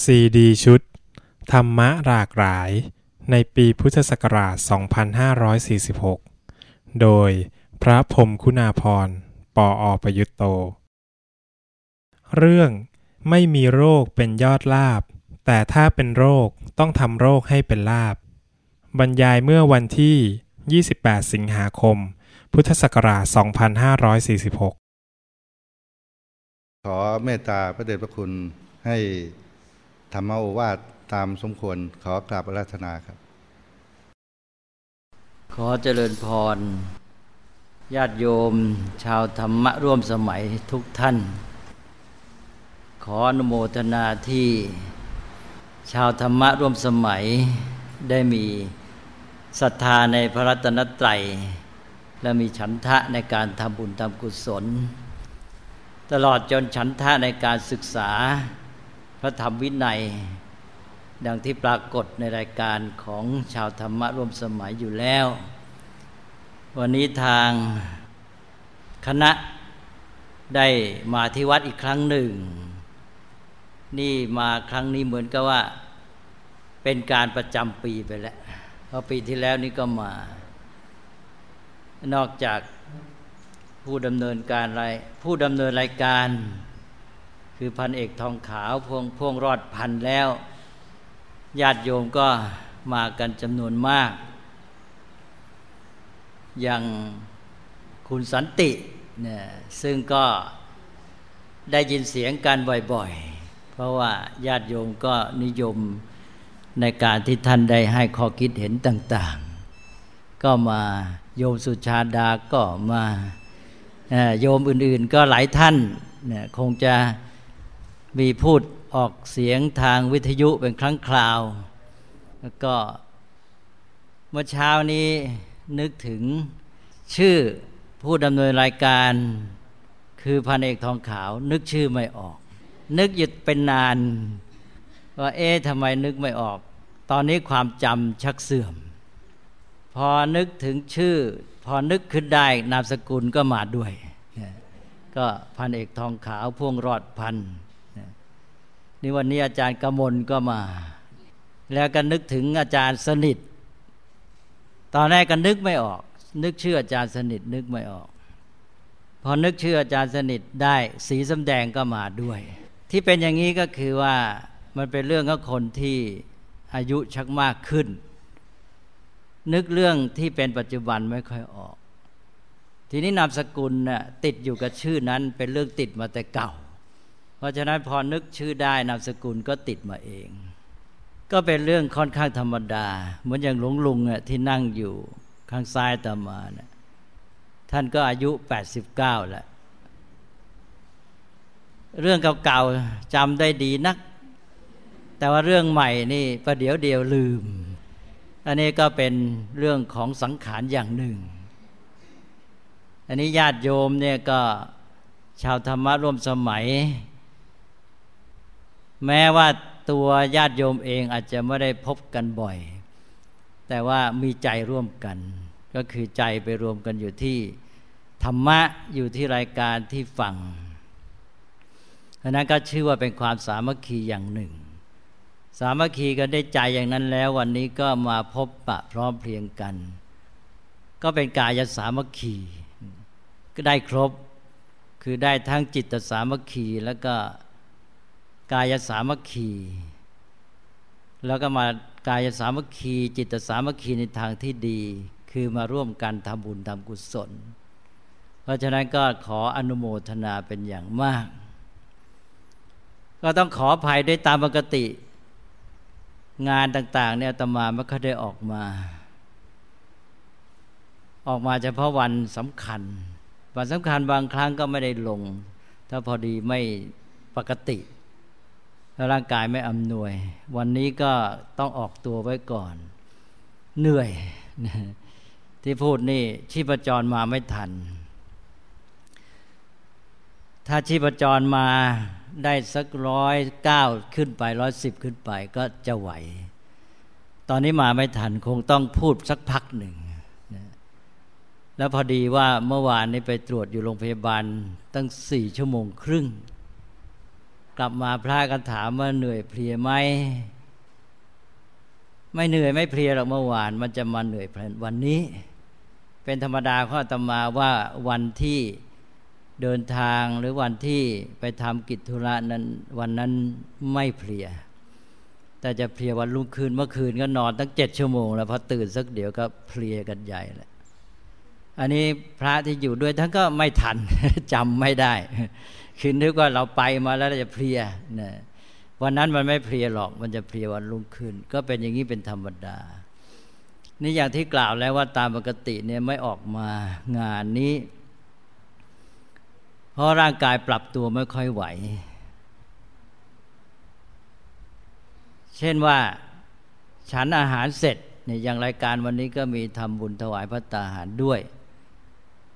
ซีดีชุด ธรรมะหลากหลาย ในปีพุทธศักราช 2546 โดยพระพรมคุณาพรปออประยุตโต เรื่องไม่มีโรคเป็นยอดลาบ แต่ถ้าเป็นโรคต้องทำโรคให้เป็นลาบ บรรยายเมื่อวันที่ 28 สิงหาคม พุทธศักราช 2546 ขอเมตตาพระเดชพระคุณให้ ธรรมโอวาทตามสมควรขอกราบอาราธนาครับ ขอเจริญพร ญาติโยม ชาวธรรมะร่วมสมัยทุกท่าน ขออนุโมทนาที่ ชาวธรรมะร่วมสมัยได้มีศรัทธาในพระรัตนตรัย และมีฉันทะในการทำบุญทำกุศล ตลอดจนฉันทะในการศึกษา พระธรรมวินัย ดังที่ปรากฏในรายการของชาวธรรมะร่วมสมัยอยู่แล้ว วันนี้ทางคณะได้มาที่วัดอีกครั้งหนึ่ง นี่มาครั้งนี้เหมือนกับว่าเป็นการประจำปีไปแล้วเพราะปีที่แล้วนี่ก็มา นอกจากผู้ดำเนินการรายผู้ดำเนินรายการ คือพันเอกทองขาวพวงพวงรอดพันแล้วญาติโยมก็มากันจำนวนมาก อย่างคุณสันติเนี่ยซึ่งก็ได้ยินเสียงกันบ่อยๆ เพราะว่าญาติโยมก็นิยมในการที่ท่านได้ให้ข้อคิดเห็นต่าง ๆ ก็มาโยมสุชาดาก็มาโยมอื่นๆ ก็หลายท่านเนี่ยคงจะ มีพูดออกเสียงทางวิทยุเป็นครั้งคราว แล้วก็เมื่อเช้านี้นึกถึงชื่อผู้ดำเนินรายการ คือพันเอกทองขาว นึกชื่อไม่ออก นึกหยุดเป็นนาน ว่าเอ๊ะทำไมนึกไม่ออก ตอนนี้ความจำชักเสื่อม พอนึกถึงชื่อ พอนึกขึ้นได้นามสกุลก็มาด้วย ก็พันเอกทองขาวพ่วงรอดพัน นี่วันนี้อาจารย์กมลก็มา แล้วก็นึกถึงอาจารย์สนิท ตอนแรกก็นึกไม่ออก นึกชื่ออาจารย์สนิทนึกไม่ออก พอนึกชื่ออาจารย์สนิทได้สีสำแดงก็มาด้วย ที่เป็นอย่างนี้ก็คือว่ามันเป็นเรื่องของคนที่อายุชักมากขึ้น นึกเรื่องที่เป็นปัจจุบันไม่ค่อยออก ทีนี้นามสกุลน่ะติดอยู่กับชื่อนั้นเป็นเรื่องติดมาแต่เก่า เพราะฉะนั้นพอนึกชื่อได้นามสกุลก็ติดมาเอง ก็เป็นเรื่องค่อนข้างธรรมดา เหมือนอย่างหลวงลุงที่นั่งอยู่ข้างซ้ายตามานะท่านก็อายุ 89แล้วเรื่องเก่าๆจำได้ดีนัก แต่ว่าเรื่องใหม่นี่ประเดี๋ยวเดียวลืม อันนี้ก็เป็นเรื่องของสังขารอย่างหนึ่ง อันนี้ญาติโยมเนี่ยก็ชาวธรรมะร่วมสมัย แม้ว่าตัวญาติโยมเองอาจจะไม่ได้พบกันบ่อย แต่ว่ามีใจร่วมกัน ก็คือใจไปรวมกันอยู่ที่ธรรมะอยู่ที่รายการที่ฟังเพราะนั้นก็ชื่อว่าเป็นความสามัคคีอย่างหนึ่ง สามัคคีกันได้ใจอย่างนั้นแล้ว วันนี้ก็มาพบปะพร้อมเพรียงกัน ก็เป็นกายสามัคคีก็ได้ครบคือได้ทั้งจิตสามัคคีแล้วก็ กายสามัคคี แล้วก็มากายสามัคคี จิตสามัคคีในทางที่ดี คือมาร่วมกันทำบุญทำกุศล เพราะฉะนั้นก็ขออนุโมทนาเป็นอย่างมาก ก็ต้องขออภัยด้วยตามปกติ งานต่าง ๆ เนี่ยตมาไม่ค่อยได้ออกมา ออกมาเฉพาะวันสำคัญวันสำคัญบางครั้งก็ไม่ได้ลง ถ้าพอดีไม่ปกติ ร่างกายไม่อำนวย วันนี้ก็ต้องออกตัวไว้ก่อน เหนื่อย ที่พูดนี่ชีพจรมาไม่ทัน ถ้าชีพจรมาได้สักร้อยเก้าขึ้นไปร้อยสิบขึ้นไปก็จะไหว ตอนนี้มาไม่ทันคงต้องพูดสักพักหนึ่งแล้วพอดีว่าเมื่อวานนี้ไปตรวจอยู่โรงพยาบาลตั้งสี่ชั่วโมงครึ่ง กลับมาพระก็ถามว่าเหนื่อยเพลียไหมไม่เหนื่อยไม่เพลียหรอกเมื่อวาน มันจะมาเหนื่อยวันนี้ เป็นธรรมดาของอตมาว่าวันที่เดินทางหรือวันที่ไปทำกิจธุระนั้นวันนั้นไม่เพลีย แต่จะเพลียวันรุ่งคืนเมื่อคืนก็นอนตั้งเจ็ดชั่วโมง แล้วพอตื่นสักเดี๋ยวก็เพลียกันใหญ่เลยอันนี้พระที่อยู่ด้วยท่านก็ไม่ทันจำไม่ได้ คือนึกว่าเราไปมาแล้วจะเพลียนะวันนั้นมันไม่เพลียหรอก มันจะเพลียวันรุ่งขึ้น ก็เป็นอย่างนี้เป็นธรรมดา นี่อย่างที่กล่าวแล้วว่าตามปกติเนี่ยไม่ออกมางานนี้ เพราะร่างกายปรับตัวไม่ค่อยไหว เช่นว่าฉันอาหารเสร็จเนี่ยอย่างรายการวันนี้ก็มีทำบุญถวายพระตาหารด้วย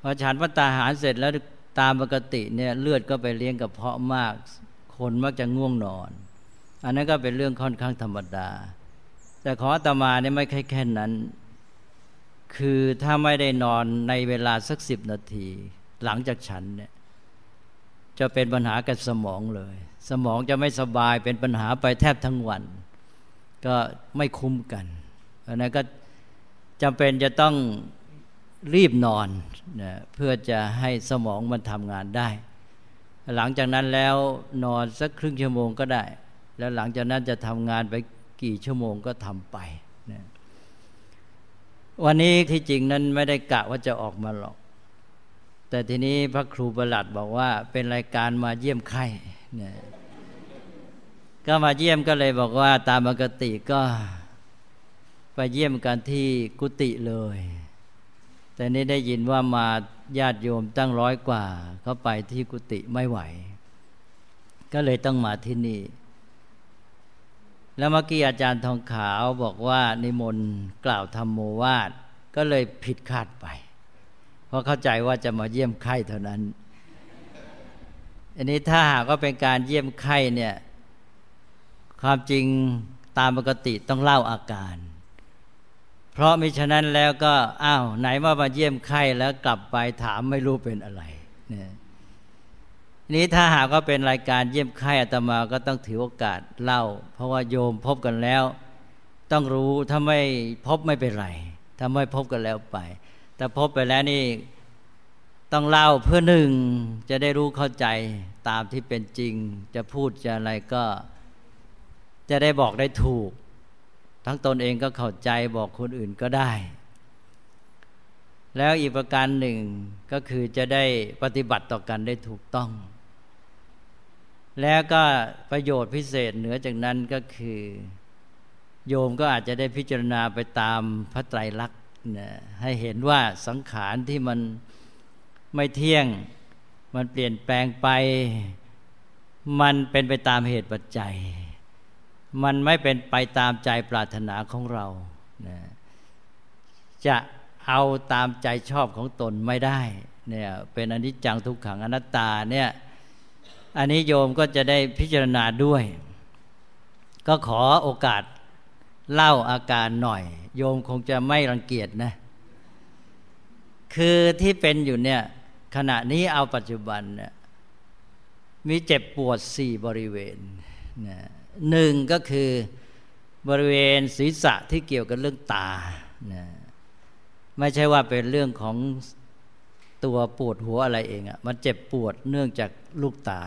พอฉันพระตาหารเสร็จแล้ว ตามปกติเนี่ยเลือดก็ไปเลี้ยงกับเพาะมาก คนมักจะง่วงนอน อันนั้นก็เป็นเรื่องค่อนข้างธรรมดา แต่ขอตมาเนี่ยไม่แค่แค่นั้น คือถ้าไม่ได้นอนในเวลาสักสิบนาที หลังจากฉันเนี่ยจะเป็นปัญหากับสมองเลย สมองจะไม่สบายเป็นปัญหาไปแทบทั้งวัน ก็ไม่คุ้มกันอันนั้นก็จำเป็นจะต้อง รีบนอนนะเพื่อจะให้สมองมันทำงานได้ หลังจากนั้นแล้วนอนสักครึ่งชั่วโมงก็ได้ แล้วหลังจากนั้นจะทำงานไปกี่ชั่วโมงก็ทำไปนะวันนี้ที่จริงนั้นไม่ได้กะว่าจะออกมาหรอก แต่ทีนี้พระครูประหลัดบอกว่า เป็นรายการมาเยี่ยมไข้นะก็มาเยี่ยมก็เลยบอกว่า ตามปกติก็ไปเยี่ยมกันที่กุฏิเลย แต่นี้ได้ยินว่ามาญาติโยมตั้งร้อยกว่า เขาไปที่กุฏิไม่ไหว ก็เลยต้องมาที่นี่ แล้วเมื่อกี้อาจารย์ทองขาวบอกว่านิมนต์กล่าวธรรมโมวาทก็เลยผิดคาดไป เพราะเข้าใจว่าจะมาเยี่ยมไข้เท่านั้น อันนี้ถ้าหากว่าเป็นการเยี่ยมไข้เนี่ย ความจริงตามปกติต้องเล่าอาการ เพราะมิฉะนั้นแล้วก็อ้าวไหนว่ามาเยี่ยมไข้แล้วกลับไปถามไม่รู้เป็นอะไรเนี่ยนี้ถ้าหากว่าเป็นรายการเยี่ยมไข้อาตมาก็ต้องถือโอกาสเล่า เพราะว่าโยมพบกันแล้ว ต้องรู้ถ้าไม่พบไม่เป็นไรถ้าไม่พบกันแล้วไป แต่พบไปแล้วนี่ต้องเล่าเพื่อหนึ่งจะได้รู้เข้าใจตามที่เป็นจริง จะพูดจะอะไรก็ จะได้บอกได้ถูก ทั้งตนเองก็เข้าใจบอกคนอื่นก็ได้ แล้วอีกประการหนึ่งก็คือจะได้ปฏิบัติต่อกันได้ถูกต้อง แล้วก็ประโยชน์พิเศษเหนือจากนั้นก็คือ โยมก็อาจจะได้พิจารณาไปตามพระไตรลักษณ์นะให้เห็นว่าสังขารที่มันไม่เที่ยงมันเปลี่ยนแปลงไป มันเป็นไปตามเหตุปัจจัย มันไม่เป็นไปตามใจปรารถนาของเรานะจะเอาตามใจชอบของตนไม่ได้เนี่ยเป็นอนิจจังทุกขังอนัตตาเนี่ยอันนี้โยมก็จะได้พิจารณาด้วย ก็ขอโอกาสเล่าอาการหน่อย โยมคงจะไม่รังเกียจนะ คือที่เป็นอยู่เนี่ยขณะนี้เอาปัจจุบันเนี่ยมีเจ็บปวดสี่บริเวณนะ หนึ่งก็คือบริเวณศีรษะที่เกี่ยวกับเรื่องตานะไม่ใช่ว่าเป็นเรื่องของตัวปวดหัวอะไรเองอะ่ะมันเจ็บปวดเนื่องจากลูกตา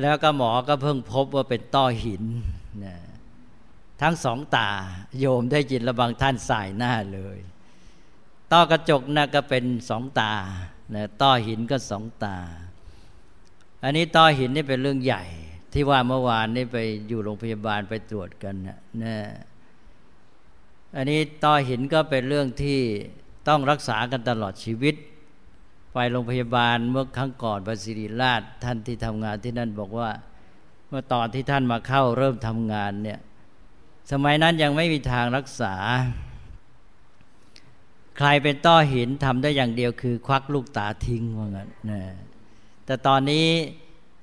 แล้วก็หมอก็เพิ่งพบว่าเป็นต้อหินนะทั้งสองตาโยมได้ยินระบางท่านสายหน้าเลย ต้อกระจกนะก็เป็นสองตานะต้อหินก็สองตา อันนี้ต้อหินนี่เป็นเรื่องใหญ่ ที่ว่าเมื่อวานนี้ไปอยู่โรงพยาบาลไปตรวจกันนะอันนี้ต้อหินก็เป็นเรื่องที่ต้องรักษากันตลอดชีวิต ไปโรงพยาบาลเมื่อครั้งก่อนไปศิริราชท่านที่ทำงานที่นั่นบอกว่า เมื่อตอนที่ท่านมาเข้าเริ่มทำงานเนี่ยสมัยนั้นยังไม่มีทางรักษา ใครเป็นต้อหินทำได้อย่างเดียวคือ ควักลูกตาทิ้งว่างั้นนะแต่ตอนนี้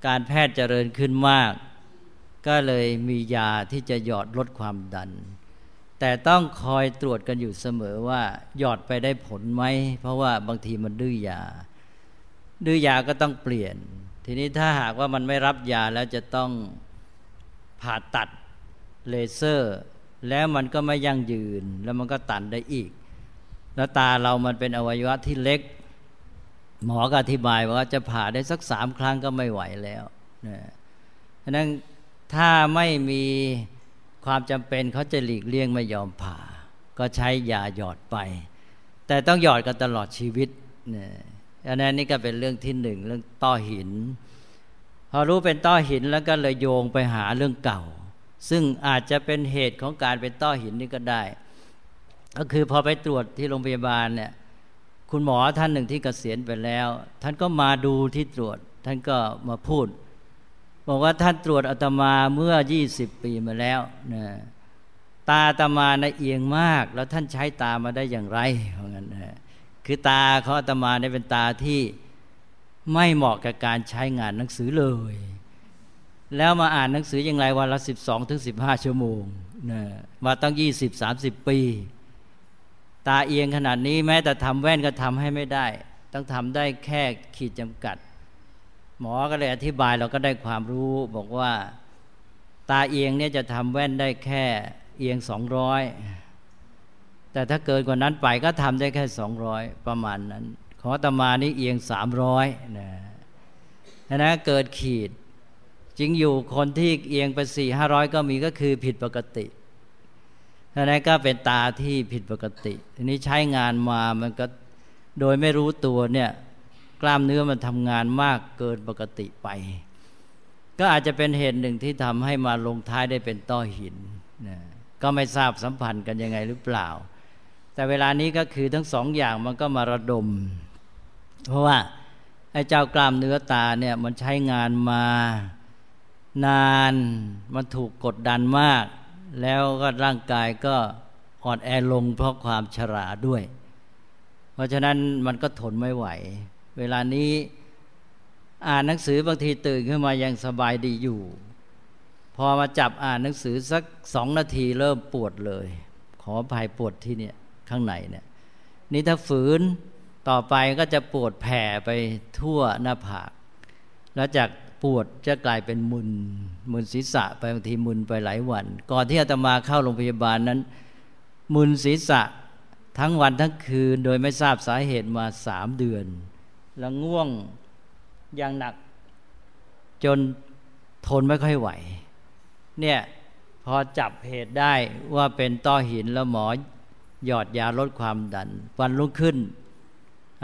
การแพทย์เจริญขึ้นมาก ก็เลยมียาที่จะหยอดลดความดัน แต่ต้องคอยตรวจกันอยู่เสมอว่าหยอดไปได้ผลไหม เพราะว่าบางทีมันดื้อยา ดื้อยาก็ต้องเปลี่ยนททีนี้ถ้าหากว่ามันไม่รับยาแล้วจะต้องผ่าตัดเลเซอร์ แล้วมันก็ไม่ยั่งยืน แล้วมันก็ตันได้อีก แล้วตาเรามันเป็นอวัยวะที่เล็ก หมอก็อธิบายว่าจะผ่าได้สักสามครั้งก็ไม่ไหวแล้วนะฉะนั้นถ้าไม่มีความจำเป็นเขาจะหลีกเลี่ยงไม่ยอมผ่า ก็ใช้ยาหยอดไป แต่ต้องหยอดกันตลอดชีวิตนี่ยอันนั้นนี่ก็เป็นเรื่องที่หนึ่งเรื่องต้อหิน พอรู้เป็นต้อหินแล้วก็เลยโยงไปหาเรื่องเก่า ซึ่งอาจจะเป็นเหตุของการเป็นต้อหินนี่ก็ได้ ก็คือพอไปตรวจที่โรงพยาบาลเนี่ย คุณหมอท่านหนึ่งที่เกษียณไปแล้ว ท่านก็มาดูที่ตรวจ ท่านก็มาพูด บอกว่าท่านตรวจอาตมาเมื่อ 20 ปีมาแล้วนะตาอาตมาในเอียงมาก แล้วท่านใช้ตามาได้อย่างไรเพราะงั้นนะคือตาเขาอาตมาเนี่ยเป็นตาที่ไม่เหมาะกับการใช้งานหนังสือเลย แล้วมาอ่านหนังสืออย่างไรวันละสิบสองถึงสิบห้าชั่วโมงนะมาตั้งยี่สิบสามสิบปี ตาเอียงขนาดนี้แม้แต่ทำแว่นก็ทำให้ไม่ได้ ต้องทำได้แค่ขีดจำกัด หมอก็เลยอธิบายเราก็ได้ความรู้บอกว่า ตาเอียงเนี่ยจะทำแว่นได้แค่เอียงสองร้อยแต่ถ้าเกินกว่านั้นไปก็ทำได้แค่สองร้อยประมาณนั้น ของตมานี่เอียงสามร้อยนะนะเกิดขีดจริงอยู่คนที่เอียงไปสี่ห้าร้อยก็มีก็คือผิดปกติ นั้นก็เป็นตาที่ผิดปกติ ทีนี้ใช้งานมามันก็โดยไม่รู้ตัวเนี่ยกล้ามเนื้อมันทำงานมากเกินปกติไป ก็อาจจะเป็นเหตุหนึ่งที่ทำให้มาลงท้ายได้เป็นต้อหินนะก็ไม่ทราบสัมพันธ์กันยังไงหรือเปล่า แต่เวลานี้ก็คือทั้งสองอย่างมันก็มาระดม เพราะว่าไอ้เจ้ากล้ามเนื้อตาเนี่ยมันใช้งานมานาน มันถูกกดดันมาก แล้วก็ร่างกายก็อ่อนแอลงเพราะความชราด้วย เพราะฉะนั้นมันก็ทนไม่ไหว เวลานี้อ่านหนังสือบางทีตื่นขึ้นมายังสบายดีอยู่ พอมาจับอ่านหนังสือสักสองนาทีเริ่มปวดเลย ขอภัยปวดที่เนี่ยข้างในเนี่ยนี่ถ้าฝืนต่อไปก็จะปวดแผ่ไปทั่วหน้าผาก แล้วจาก ปวดจะกลายเป็นมุนมุนศีรษะไปบางทีมุนไปหลายวัน ก่อนที่อาตมาเข้าโรงพยาบาลนั้น มุนศีรษะทั้งวันทั้งคืน โดยไม่ทราบสาเหตุมาสามเดือน แล้วง่วงอย่างหนัก จนทนไม่ค่อยไหว เนี่ยพอจับเหตุได้ว่าเป็นต้อหินแล้วหมอหยอดยาลดความดัน วันรุ่งขึ้น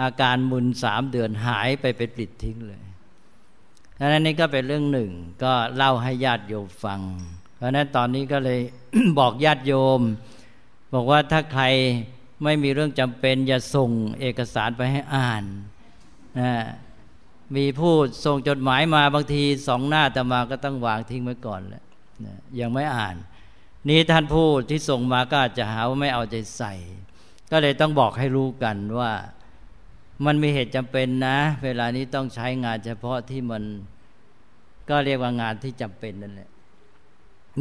อาการมุนสามเดือนหายไปเป็นปลิดทิ้งเลย ดังนั้นนี่ก็เป็นเรื่องหนึ่ง ก็เล่าให้ญาติโยมฟัง เพราะนั้นตอนนี้ก็เลยบอกญาติโยม บอกว่าถ้าใครไม่มีเรื่องจำเป็นอย่าส่งเอกสารไปให้อ่านนะมีผู้ส่งจดหมายมาบางทีสองหน้าแต่มาก็ต้องวางทิ้งไว้ก่อนแล้วยังไม่อ่าน นี้ท่านผู้ที่ส่งมาก็อาจจะหาว่าไม่เอาใจใส่ ก็เลยต้องบอกให้รู้กันว่า มันมีเหตุจำเป็นนะ เวลานี้ต้องใช้งานเฉพาะที่มันก็เรียกว่างานที่จำเป็นนั่นแหละ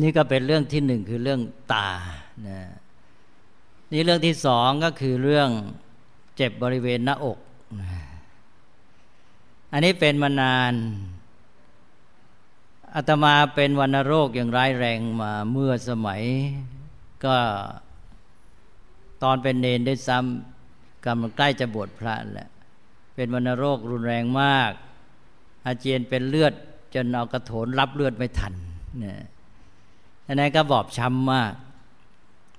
นี่ก็เป็นเรื่องที่หนึ่งคือเรื่องตานะนี่เรื่องที่สองก็คือเรื่องเจ็บบริเวณหน้าอก อันนี้เป็นมานานอาตมาเป็นวันโรคอย่างร้ายแรงมาเมื่อสมัย ก็ตอนเป็นเนนได้ซ้ำ กำลังใกล้จะบวชพระแหละเป็นวันโรครุนแรงมาก อาเจียนเป็นเลือดจนเอากระโถนรับเลือดไม่ทันเนี่ยอันนั้นก็บอบช้ำมาก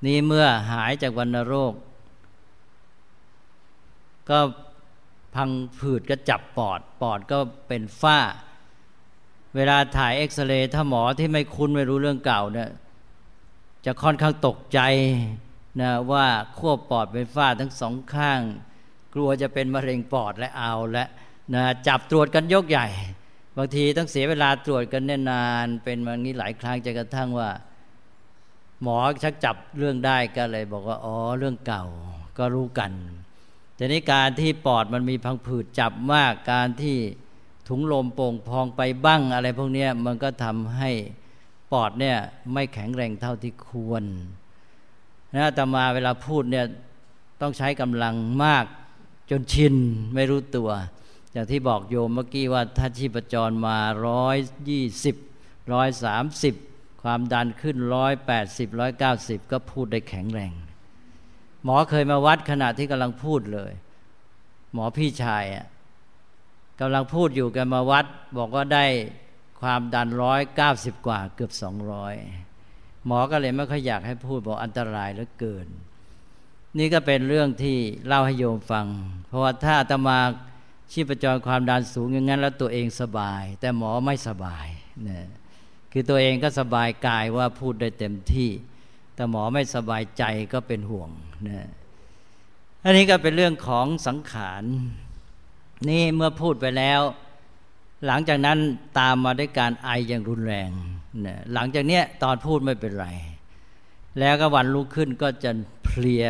นี่เมื่อหายจากวันโรค ก็พังผืดก็จับปอด ปอดก็เป็นฝ้า เวลาถ่ายเอ็กซเรย์ถ้าหมอที่ไม่คุ้นไม่รู้เรื่องเก่าเนี่ยจะค่อนข้างตกใจ นะว่าควบปอดเป็นฝ้าทั้งสองข้าง กลัวจะเป็นมะเร็งปอดและเอาและนะจับตรวจกันยกใหญ่ บางทีต้องเสียเวลาตรวจกันนานเป็นมานี้หลายครั้งจนกระทั่งว่า หมอชักจับเรื่องได้ก็เลย บอกว่าอ๋อเรื่องเก่าก็รู้กันแต่นี้การที่ปอดมันมีพังผืดจับมากการที่ถุงลมโป่งพองไปบ้างอะไรพวกนี้มันก็ทำให้ปอดเนี่ยไม่แข็งแรงเท่าที่ควร นะแต่มาเวลาพูดเนี่ยต้องใช้กำลังมากจนชินไม่รู้ตัวอย่างที่บอกโยมเมื่อกี้ว่าถ้าชีพจรมาร้อยยี่สิบร้อยสามสิบความดันขึ้นร้อยแปดสิบร้อยเก้าสิบก็พูดได้แข็งแรง หมอเคยมาวัดขณะที่กำลังพูดเลย หมอพี่ชายอะกำลังพูดอยู่กันมาวัด บอกว่าได้ความดันร้อยเก้าสิบกว่าเกือบสองร้อย หมอก็เลยไม่ค่อยอยากให้พูดบอกอันตรายเหลือเกิน นี่ก็เป็นเรื่องที่เล่าให้โยมฟัง เพราะว่าถ้าอาตมาชีพจรความดันสูงอย่างนั้นแล้วตัวเองสบาย แต่หมอไม่สบายนี่คือตัวเองก็สบายกายว่าพูดได้เต็มที่ แต่หมอไม่สบายใจก็เป็นห่วงนะอันนี้ก็เป็นเรื่องของสังขารนี่เมื่อพูดไปแล้ว หลังจากนั้นตามมาด้วยการไออย่างรุนแรง นะหลังจากเนี้ยตอนพูดไม่เป็นไร แล้วก็วันลุกขึ้นก็จะเพลีย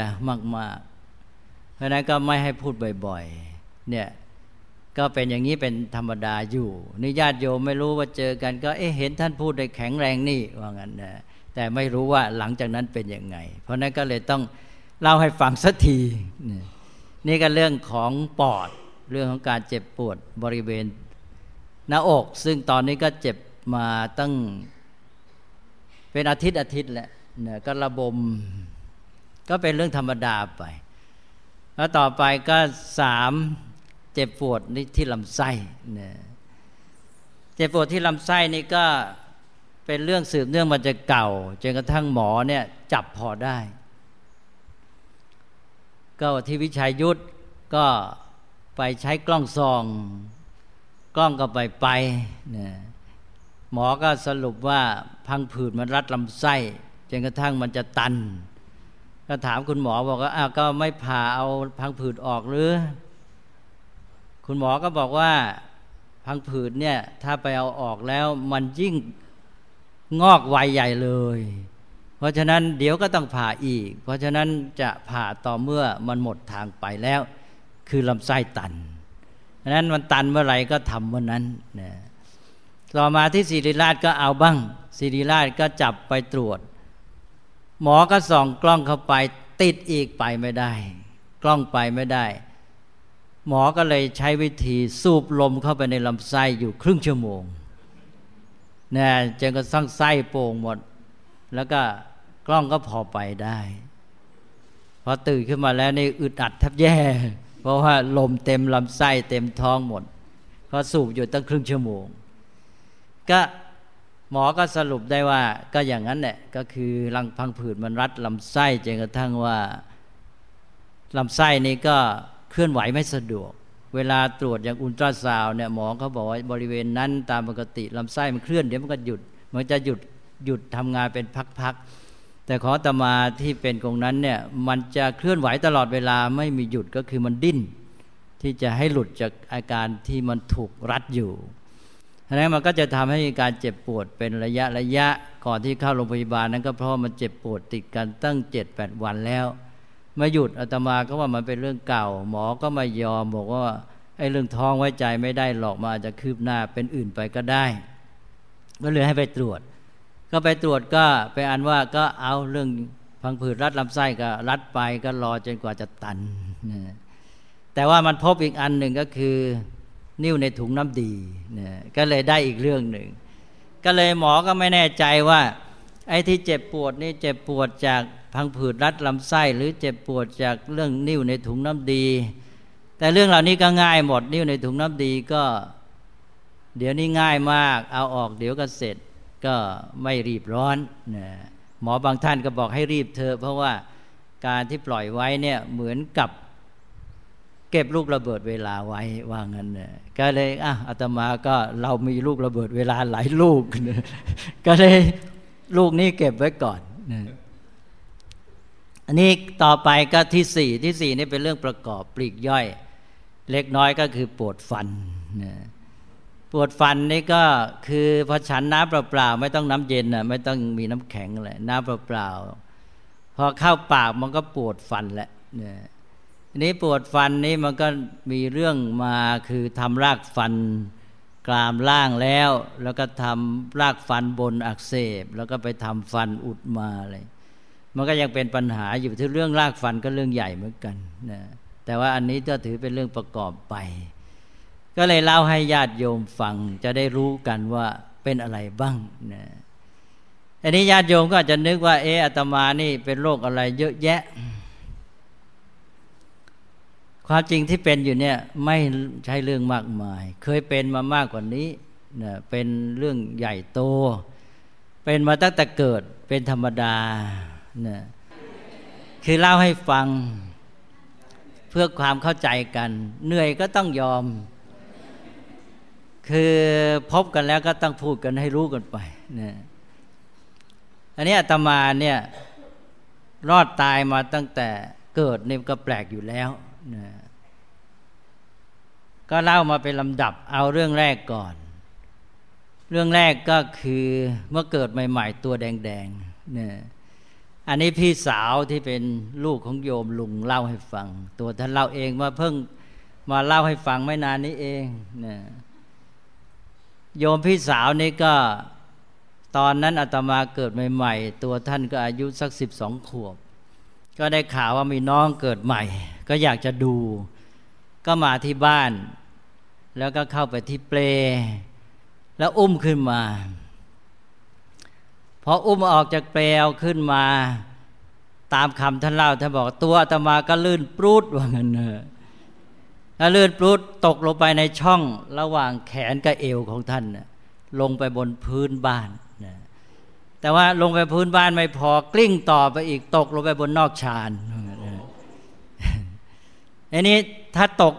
มาก ๆ เพราะนั้นก็ไม่ให้พูดบ่อยๆเนี่ยก็เป็นอย่างนี้เป็นธรรมดาอยู่นิญาติโยมไม่รู้ว่าเจอกัน ก็เอ๊ะเห็นท่านพูดได้แข็งแรงนี่ว่างั้นนะแต่ไม่รู้ว่าหลังจากนั้นเป็นยังไง เพราะนั้นก็เลยต้องเล่าให้ฟังสักทีนี่ก็เรื่องของปอดเรื่องของการเจ็บปวดบริเวณหน้าอก ซึ่งตอนนี้ก็เจ็บมาตั้ง เป็นอาทิตย์อาทิตย์แหละเนี่ยก็ระบมก็เป็นเรื่องธรรมดาไป แล้วต่อไปก็สามเจ็บปวดนี่ที่ลำไส้เนี่ยเจ็บปวดที่ลำไส้นี่ก็เป็นเรื่องสืบเนื่องมาจากเก่าจนกระทั่งหมอเนี่ยจับพอได้ ก็ที่วิชัยยุทธก็ไปใช้กล้องซอง กล้องก็ไปไปเนี่ย หมอก็สรุปว่าพังผืดมันรัดลำไส้จนกระทั่งมันจะตัน ก็ถามคุณหมอบอกว่าอ้าวก็ไม่ผ่าเอาพังผืดออกหรือ คุณหมอก็บอกว่าพังผืดเนี่ยถ้าไปเอาออกแล้วมันยิ่งงอกไวใหญ่เลย เพราะฉะนั้นเดี๋ยวก็ต้องผ่าอีก เพราะฉะนั้นจะผ่าต่อเมื่อมันหมดทางไปแล้ว คือลำไส้ตันเพราะนั้นมันตันเมื่อไหร่ก็ทำเมื่อนั้นนะ ต่อมาที่ศิริราชก็เอาบ้างศิริราชก็จับไปตรวจ หมอก็ส่องกล้องเข้าไปติดอีกไปไม่ได้ กล้องไปไม่ได้ หมอก็เลยใช้วิธีสูบลมเข้าไปในลำไส้อยู่ครึ่งชั่วโมงนะจนก็สร้างไส้โป่งหมด แล้วก็กล้องก็พอไปได้พอตื่นขึ้นมาแล้วนี่อึดอัดแทบแย่ เพราะว่าลมเต็มลำไส้เต็มท้องหมดพอสูบอยู่ตั้งครึ่งชั่วโมง ก็หมอก็สรุปได้ว่าก็อย่างนั้นแหละก็คือรังพังผืดมันรัดลำไส้จนกระทั่งว่าลำไส้นี้ก็เคลื่อนไหวไม่สะดวก เวลาตรวจอย่างอุลตราซาวเนี่ยหมอเขาบอกว่าบริเวณนั้นตามปกติลำไส้มันเคลื่อนเดี๋ยวมันก็หยุดมันจะหยุดหยุดทำงานเป็นพักๆแต่ขอตมาที่เป็นตรงนั้นเนี่ยมันจะเคลื่อนไหวตลอดเวลาไม่มีหยุดก็คือมันดิ้นที่จะให้หลุดจากอาการที่มันถูกรัดอยู่ ฉะนั้นมันก็จะทำให้การเจ็บปวดเป็นระยะระยะก่อนที่เข้าโรงพยาบาลนั้นก็เพราะมันเจ็บปวดติดกันตั้งเจ็ดแปดวันแล้วมาหยุดอาตมาก็ว่ามันเป็นเรื่องเก่า หมอก็ไม่ยอมบอกว่าไอ้เรื่องท้องไว้ใจไม่ได้หรอกมาอาจจะคืบหน้าเป็นอื่นไปก็ได้ ก็เลยให้ไปตรวจ ก็ไปตรวจก็ไปอันว่าก็เอาเรื่องพังผืดรัดลำไส้ก็รัดไปก็รอจนกว่าจะตัน แต่ว่ามันพบอีกอันหนึ่งก็คือ นิ้วในถุงน้ำดีนะก็เลยได้อีกเรื่องหนึ่ง ก็เลยหมอก็ไม่แน่ใจว่า ไอ้ที่เจ็บปวดนี่เจ็บปวดจากพังผืดรัดลำไส้ หรือเจ็บปวดจากเรื่องนิ้วในถุงน้ำดี แต่เรื่องเหล่านี้ก็ง่ายหมดนิ้วในถุงน้ำดีก็ เดี๋ยวนี้ง่ายมาก เอาออกเดี๋ยวก็เสร็จก็ไม่รีบร้อนนะหมอบางท่านก็บอกให้รีบเธอเพราะว่าการที่ปล่อยไว้เนี่ยเหมือนกับ เก็บลูกระเบิดเวลาไว้ว่างั้นเนี่ยก็เลยอะอาตมาก็เรามีลูกระเบิดเวลาหลายลูก ก็เลยลูกนี้เก็บไว้ก่อนนะอันนี้ต่อไปก็ที่สี่ที่สี่นี่เป็นเรื่องประกอบปลีกย่อย เล็กน้อยก็คือปวดฟันนะปวดฟันนี่ก็คือพอฉันน้ำเปล่าๆไม่ต้องน้ำเย็นนะไม่ต้องมีน้ำแข็งเลยน้ำเปล่าๆพอเข้าปากมันก็ปวดฟันแหละเนะ นี้ปวดฟันนี่มันก็มีเรื่องมาคือทำรากฟันกรามล่างแล้ว แล้วก็ทำรากฟันบนอักเสบ แล้วก็ไปทำฟันอุดมาเลยมันก็ยังเป็นปัญหาอยู่ที่เรื่องรากฟันก็เรื่องใหญ่เหมือนกันนะแต่ว่าอันนี้ก็ถือเป็นเรื่องประกอบไป ก็เลยเล่าให้ญาติโยมฟังจะได้รู้กันว่าเป็นอะไรบ้างนะอันนี้ญาติโยมก็อาจจะนึกว่า เอออาตมานี่เป็นโรคอะไรเยอะแยะ ความจริงที่เป็นอยู่เนี่ยไม่ใช่เรื่องมากมาย เคยเป็นมามากกว่านี้นะเป็นเรื่องใหญ่โต เป็นมาตั้งแต่เกิดเป็นธรรมดานะคือเล่าให้ฟังเพื่อความเข้าใจกัน เหนื่อยก็ต้องยอม คือพบกันแล้วก็ต้องพูดกันให้รู้กันไปนะอันนี้อาตมาเนี่ยรอดตายมาตั้งแต่เกิดนี่ก็แปลกอยู่แล้ว ก็เล่ามาเป็นลำดับเอาเรื่องแรกก่อน เรื่องแรกก็คือเมื่อเกิดใหม่ ๆ ตัวแดงๆเนี่ยอันนี้พี่สาวที่เป็นลูกของโยมลุงเล่าให้ฟัง ตัวท่านเล่าเองว่าเพิ่งมาเล่าให้ฟังไม่นานนี้เองเนี่ยโยมพี่สาวนี่ก็ตอนนั้นอาตมาเกิดใหม่ ๆ ตัวท่านก็อายุสักสิบสองขวบ ก็ได้ข่าวว่ามีน้องเกิดใหม่ ก็อยากจะดู ก็มาที่บ้าน แล้วก็เข้าไปที่เปล แล้วอุ้มขึ้นมาพออุ้มออกจากเปลวขึ้นมา ตามคำท่านเล่าท่านบอกตัวอาตมาก็ลื่นปรุดว่างั้นเนอะแล้วลื่นปรุดตกลงไปในช่องระหว่างแขนกับเอวของท่านลงไปบนพื้นบ้าน แต่ว่าลงไปพื้นบ้านไม่พอกลิ้งต่อไปอีกตกลงไปบนนอกชานอันนี้ถ้าตก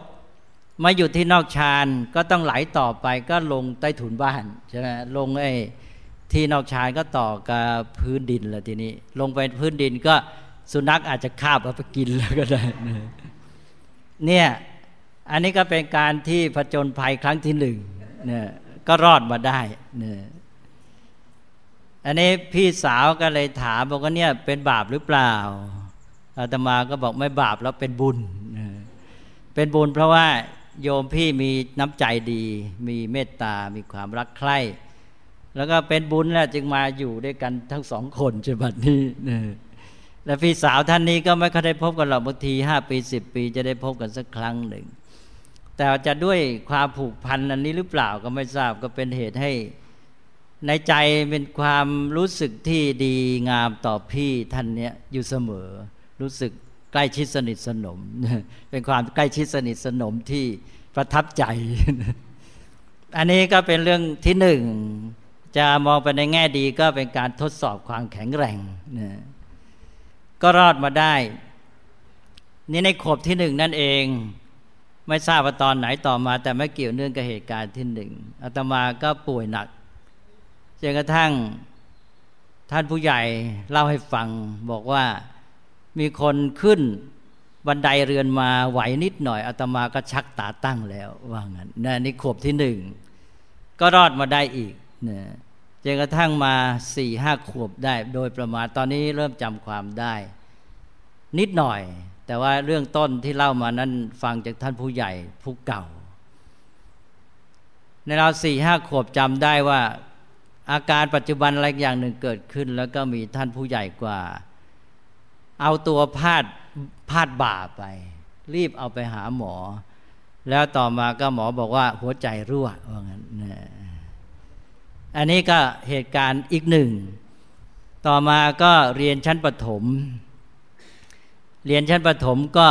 มาอยู่ที่นอกชานก็ต้องไหลต่อไปก็ลงใต้ถุนบ้านใช่ไหมลงไอ้ที่นอกชานก็ต่อกับพื้นดินแล้วทีนี้ ลงไปพื้นดินก็สุนัขอาจจะคาบเอาไปกินแล้วก็ได้เนี่ยอันนี้ก็เป็นการที่ผจญภัยครั้งที่หนึ่งเนี่ยก็รอดมาได้เนี่ย อันนี้พี่สาวก็เลยถามบอกว่าเนี่ยเป็นบาปหรือเปล่าอาตมาก็บอกไม่บาปแล้วเป็นบุญ เป็นบุญเพราะว่าโยมพี่มีน้ำใจดี มีเมตตา มีความรักใคร่แล้วก็เป็นบุญแล้วจึงมาอยู่ด้วยกันทั้งสองคนจนบัดนี้นะและพี่สาวท่านนี้ก็ไม่เคยได้พบกันหรอกบางทีห้าปีสิบปี จะได้พบกันสักครั้งหนึ่ง แต่จะด้วยความผูกพันอันนี้หรือเปล่าก็ไม่ทราบก็เป็นเหตุให้ ในใจเป็นความรู้สึกที่ดีงามต่อพี่ท่านเนี้ยอยู่เสมอ รู้สึกใกล้ชิดสนิทสนม เป็นความใกล้ชิดสนิทสนมที่ประทับใจ อันนี้ก็เป็นเรื่องที่หนึ่งจะมองไปในแง่ดีก็เป็นการทดสอบความแข็งแรงนะก็รอดมาได้ นี่ในขบที่หนึ่งนั่นเอง ไม่ทราบว่าตอนไหนต่อมา แต่ไม่เกี่ยวเนื่องกับเหตุการณ์ที่หนึ่งอาตมาก็ป่วยหนัก จนกระทั่งท่านผู้ใหญ่เล่าให้ฟัง บอกว่ามีคนขึ้นบันไดเรือนมาไหวนิดหน่อยอาตมาก็ชักตาตั้งแล้ว ว่างั้นนี่ขบที่หนึ่งก็รอดมาได้อีกนะจนกระทั่งมาสี่ห้าขวบได้ โดยประมาณตอนนี้เริ่มจำความได้ นิดหน่อย แต่ว่าเรื่องต้นที่เล่ามานั้นฟังจากท่านผู้ใหญ่ผู้เก่า ในเราสี่ห้าขวบจำได้ว่า อาการปัจจุบันอะไรอย่างหนึ่งเกิดขึ้น แล้วก็มีท่านผู้ใหญ่กว่า เอาตัวพาดพาดบ่าไป รีบเอาไปหาหมอ แล้วต่อมาก็หมอบอกว่าหัวใจรั่วว่างั้นนะอันนี้ก็เหตุการณ์อีกหนึ่ง ต่อมาก็เรียนชั้นประถม เรียนชั้นประถมก็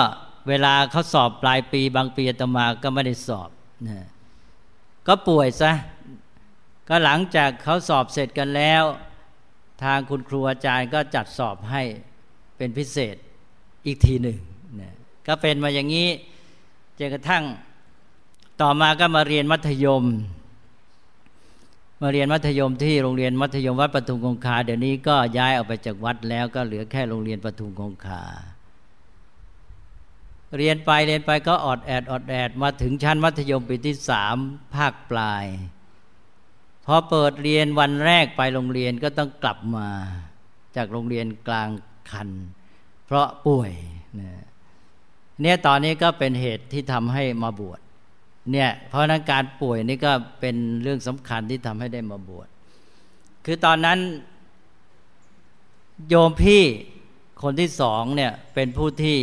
เวลาเขาสอบปลายปีบางปีตมาก็ไม่ได้สอบนะก็ป่วยซะ ก็หลังจากเขาสอบเสร็จกันแล้ว ทางคุณครูอาจารย์ก็จัดสอบให้เป็นพิเศษอีกทีหนึ่งนะก็เป็นมาอย่างนี้จนกระทั่งต่อมาก็มาเรียนมัธยม มาเรียนมัธยมที่โรงเรียนมัธยมวัดปทุมคงคา เดี๋ยวนี้ก็ย้ายออกไปจากวัดแล้วก็เหลือแค่โรงเรียนปทุมคงคา เรียนไปเรียนไปก็อดแอดอดแอดมาถึงชั้นมัธยมปีที่สามภาคปลาย พอเปิดเรียนวันแรกไปโรงเรียนก็ต้องกลับมา จากโรงเรียนกลางคัน เพราะป่วยเนี่ยตอนนี้ก็เป็นเหตุที่ทำให้มาบวชเนี่ยเพราะนั้นการป่วยนี่ก็เป็นเรื่องสำคัญที่ทำให้ได้มาบวชคือตอนนั้น โยมพี่คนที่สองเนี่ยเป็นผู้ที่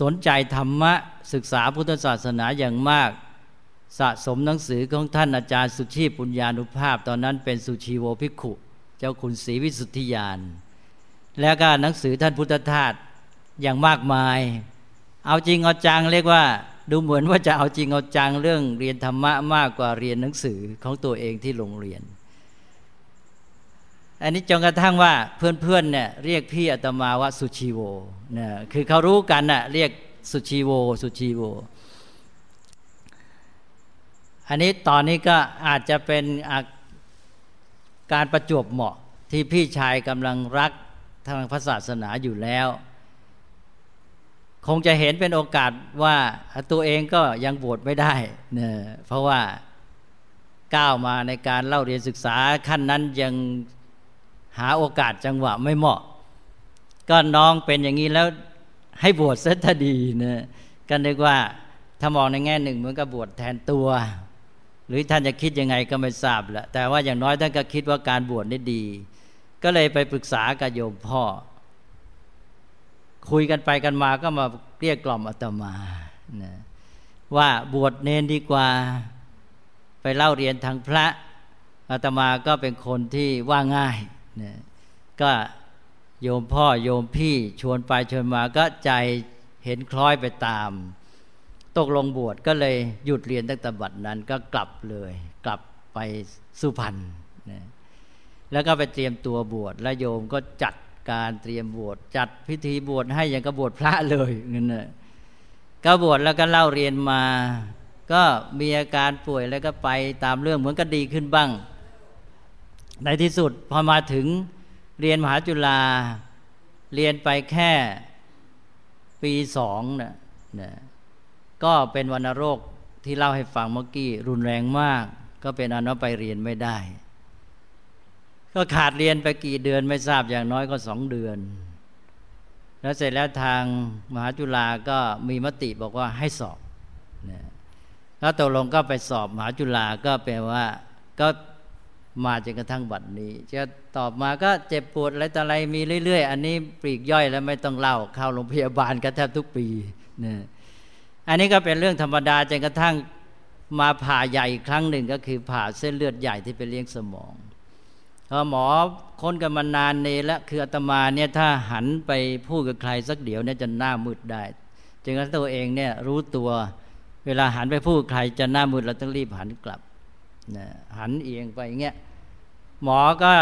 สนใจธรรมะศึกษาพุทธศาสนาอย่างมาก สะสมหนังสือของท่านอาจารย์สุชีปุญญานุภาพ ตอนนั้นเป็นสุชีโวภิกขุ เจ้าคุณศรีวิสุทธิยาน แล้วก็หนังสือท่านพุทธทาสอย่างมากมาย เอาจริงเอาจังเรียกว่า ดูเหมือนว่าจะเอาจริงเอาจังเรื่องเรียนธรรมะมากกว่าเรียนหนังสือของตัวเองที่โรงเรียน อันนี้จนกระทั่งว่าเพื่อนๆเนี่ยเรียกพี่อาตมาว่าสุชีโวนะคือเขารู้กันน่ะเรียกสุชีโว สุชีโว อันนี้ตอนนี้ก็อาจจะเป็นการประจวบเหมาะที่พี่ชายกำลังรักทางพระศาสนาอยู่แล้ว คงจะเห็นเป็นโอกาสว่าตัวเองก็ยังบวชไม่ได้เนะเพราะว่าก้าวมาในการเล่าเรียนศึกษาขั้นนั้นยังหาโอกาสจังหวะไม่เหมาะ ก็น้องเป็นอย่างนี้แล้วให้บวชเสียดีนะกันเรียกว่าถ้ามองในแง่หนึ่งเหมือนกับบวชแทนตัว หรือท่านจะคิดยังไงก็ไม่ทราบแหละแต่ว่าอย่างน้อยท่านก็คิดว่าการบวชนี่ดี ก็เลยไปปรึกษากับโยมพ่อ คุยกันไปกันมาก็มาเรียกกล่อมอาตมานะว่าบวชเนนดีกว่า ไปเล่าเรียนทางพระอาตมาก็เป็นคนที่ว่าง่ายนะก็โยมพ่อโยมพี่ชวนไปชวนมาก็ใจเห็นคล้อยไปตาม ตกลงบวชก็เลยหยุดเรียนตั้งแต่บัดนั้นก็กลับเลย กลับไปสุพรรณนะแล้วก็ไปเตรียมตัวบวชแล้วโยมก็จัดการเตรียมบวชจัดพิธีบวชให้อย่างกับบวชพระเลยนั่นแหละก็บวชแล้วก็เล่าเรียนมา ก็มีอาการป่วยแล้วก็ไปตามเรื่องเหมือนก็ดีขึ้นบ้าง ในที่สุดพอมาถึงเรียนมหาจุฬาเรียนไปแค่ปีสองนะนะ ก็เป็นวัณโรคที่เล่าให้ฟังเมื่อกี้รุนแรงมาก ก็เป็นอนุไปเรียนไม่ได้ ก็ขาดเรียนไปกี่เดือนไม่ทราบอย่างน้อยก็สองเดือน แล้วเสร็จแล้วทางมหาจุฬาก็มีมติบอกว่าให้สอบนะแล้วตกลงก็ไปสอบมหาจุฬาก็แปลว่าก็มาจนกระทั่งบัดนี้ จะตอบมาก็เจ็บปวดอะไรต่ออะไรมีเรื่อย ๆ อันนี้ปลีกย่อยแล้วไม่ต้องเล่าเข้าโรงพยาบาลกันแทบทุกปีนะ อันนี้ก็เป็นเรื่องธรรมดาจนกระทั่งมาผ่าใหญ่อีกครั้งหนึ่งก็คือผ่าเส้นเลือดใหญ่ที่ไปเลี้ยงสมองพอหมอค้นกันมานานเนแล้วคืออาตมาเนี่ยถ้าหันไปพูดกับใครสักเดี๋ยวเนี่ยจะหน้ามืดได้จึงนั้นตัวเองเนี่ยรู้ตัวเวลาหันไปพูดใครจะหน้ามืดเราต้องรีบหันกลับนะหันเอียงไปอย่างเงี้ยหมอก็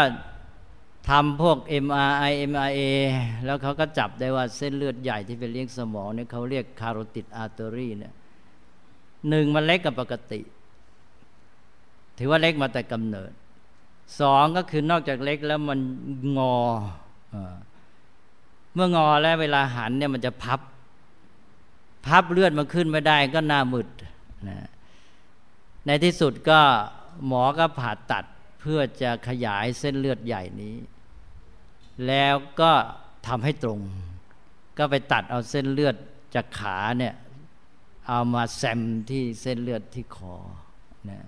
ทำพวก MRI MRA แล้วเขาก็จับได้ว่าเส้นเลือดใหญ่ที่ไปเลี้ยงสมองเนี่ยเขาเรียกคาโรติดอาร์เตอรี่เนี่ยหนึ่งมันเล็กกับปกติ ถือว่าเล็กมาแต่กำเนิดสองก็คือนอกจากเล็กแล้วมันงอเมื่องอแล้วเวลาหันเนี่ยมันจะพับ พับเลือดมันขึ้นไม่ได้ก็หน้ามืดนะในที่สุดก็หมอก็ผ่าตัดเพื่อจะขยายเส้นเลือดใหญ่นี้ แล้วก็ทำให้ตรง ก็ไปตัดเอาเส้นเลือดจากขาเนี่ยเอามาแซมที่เส้นเลือดที่คอนะ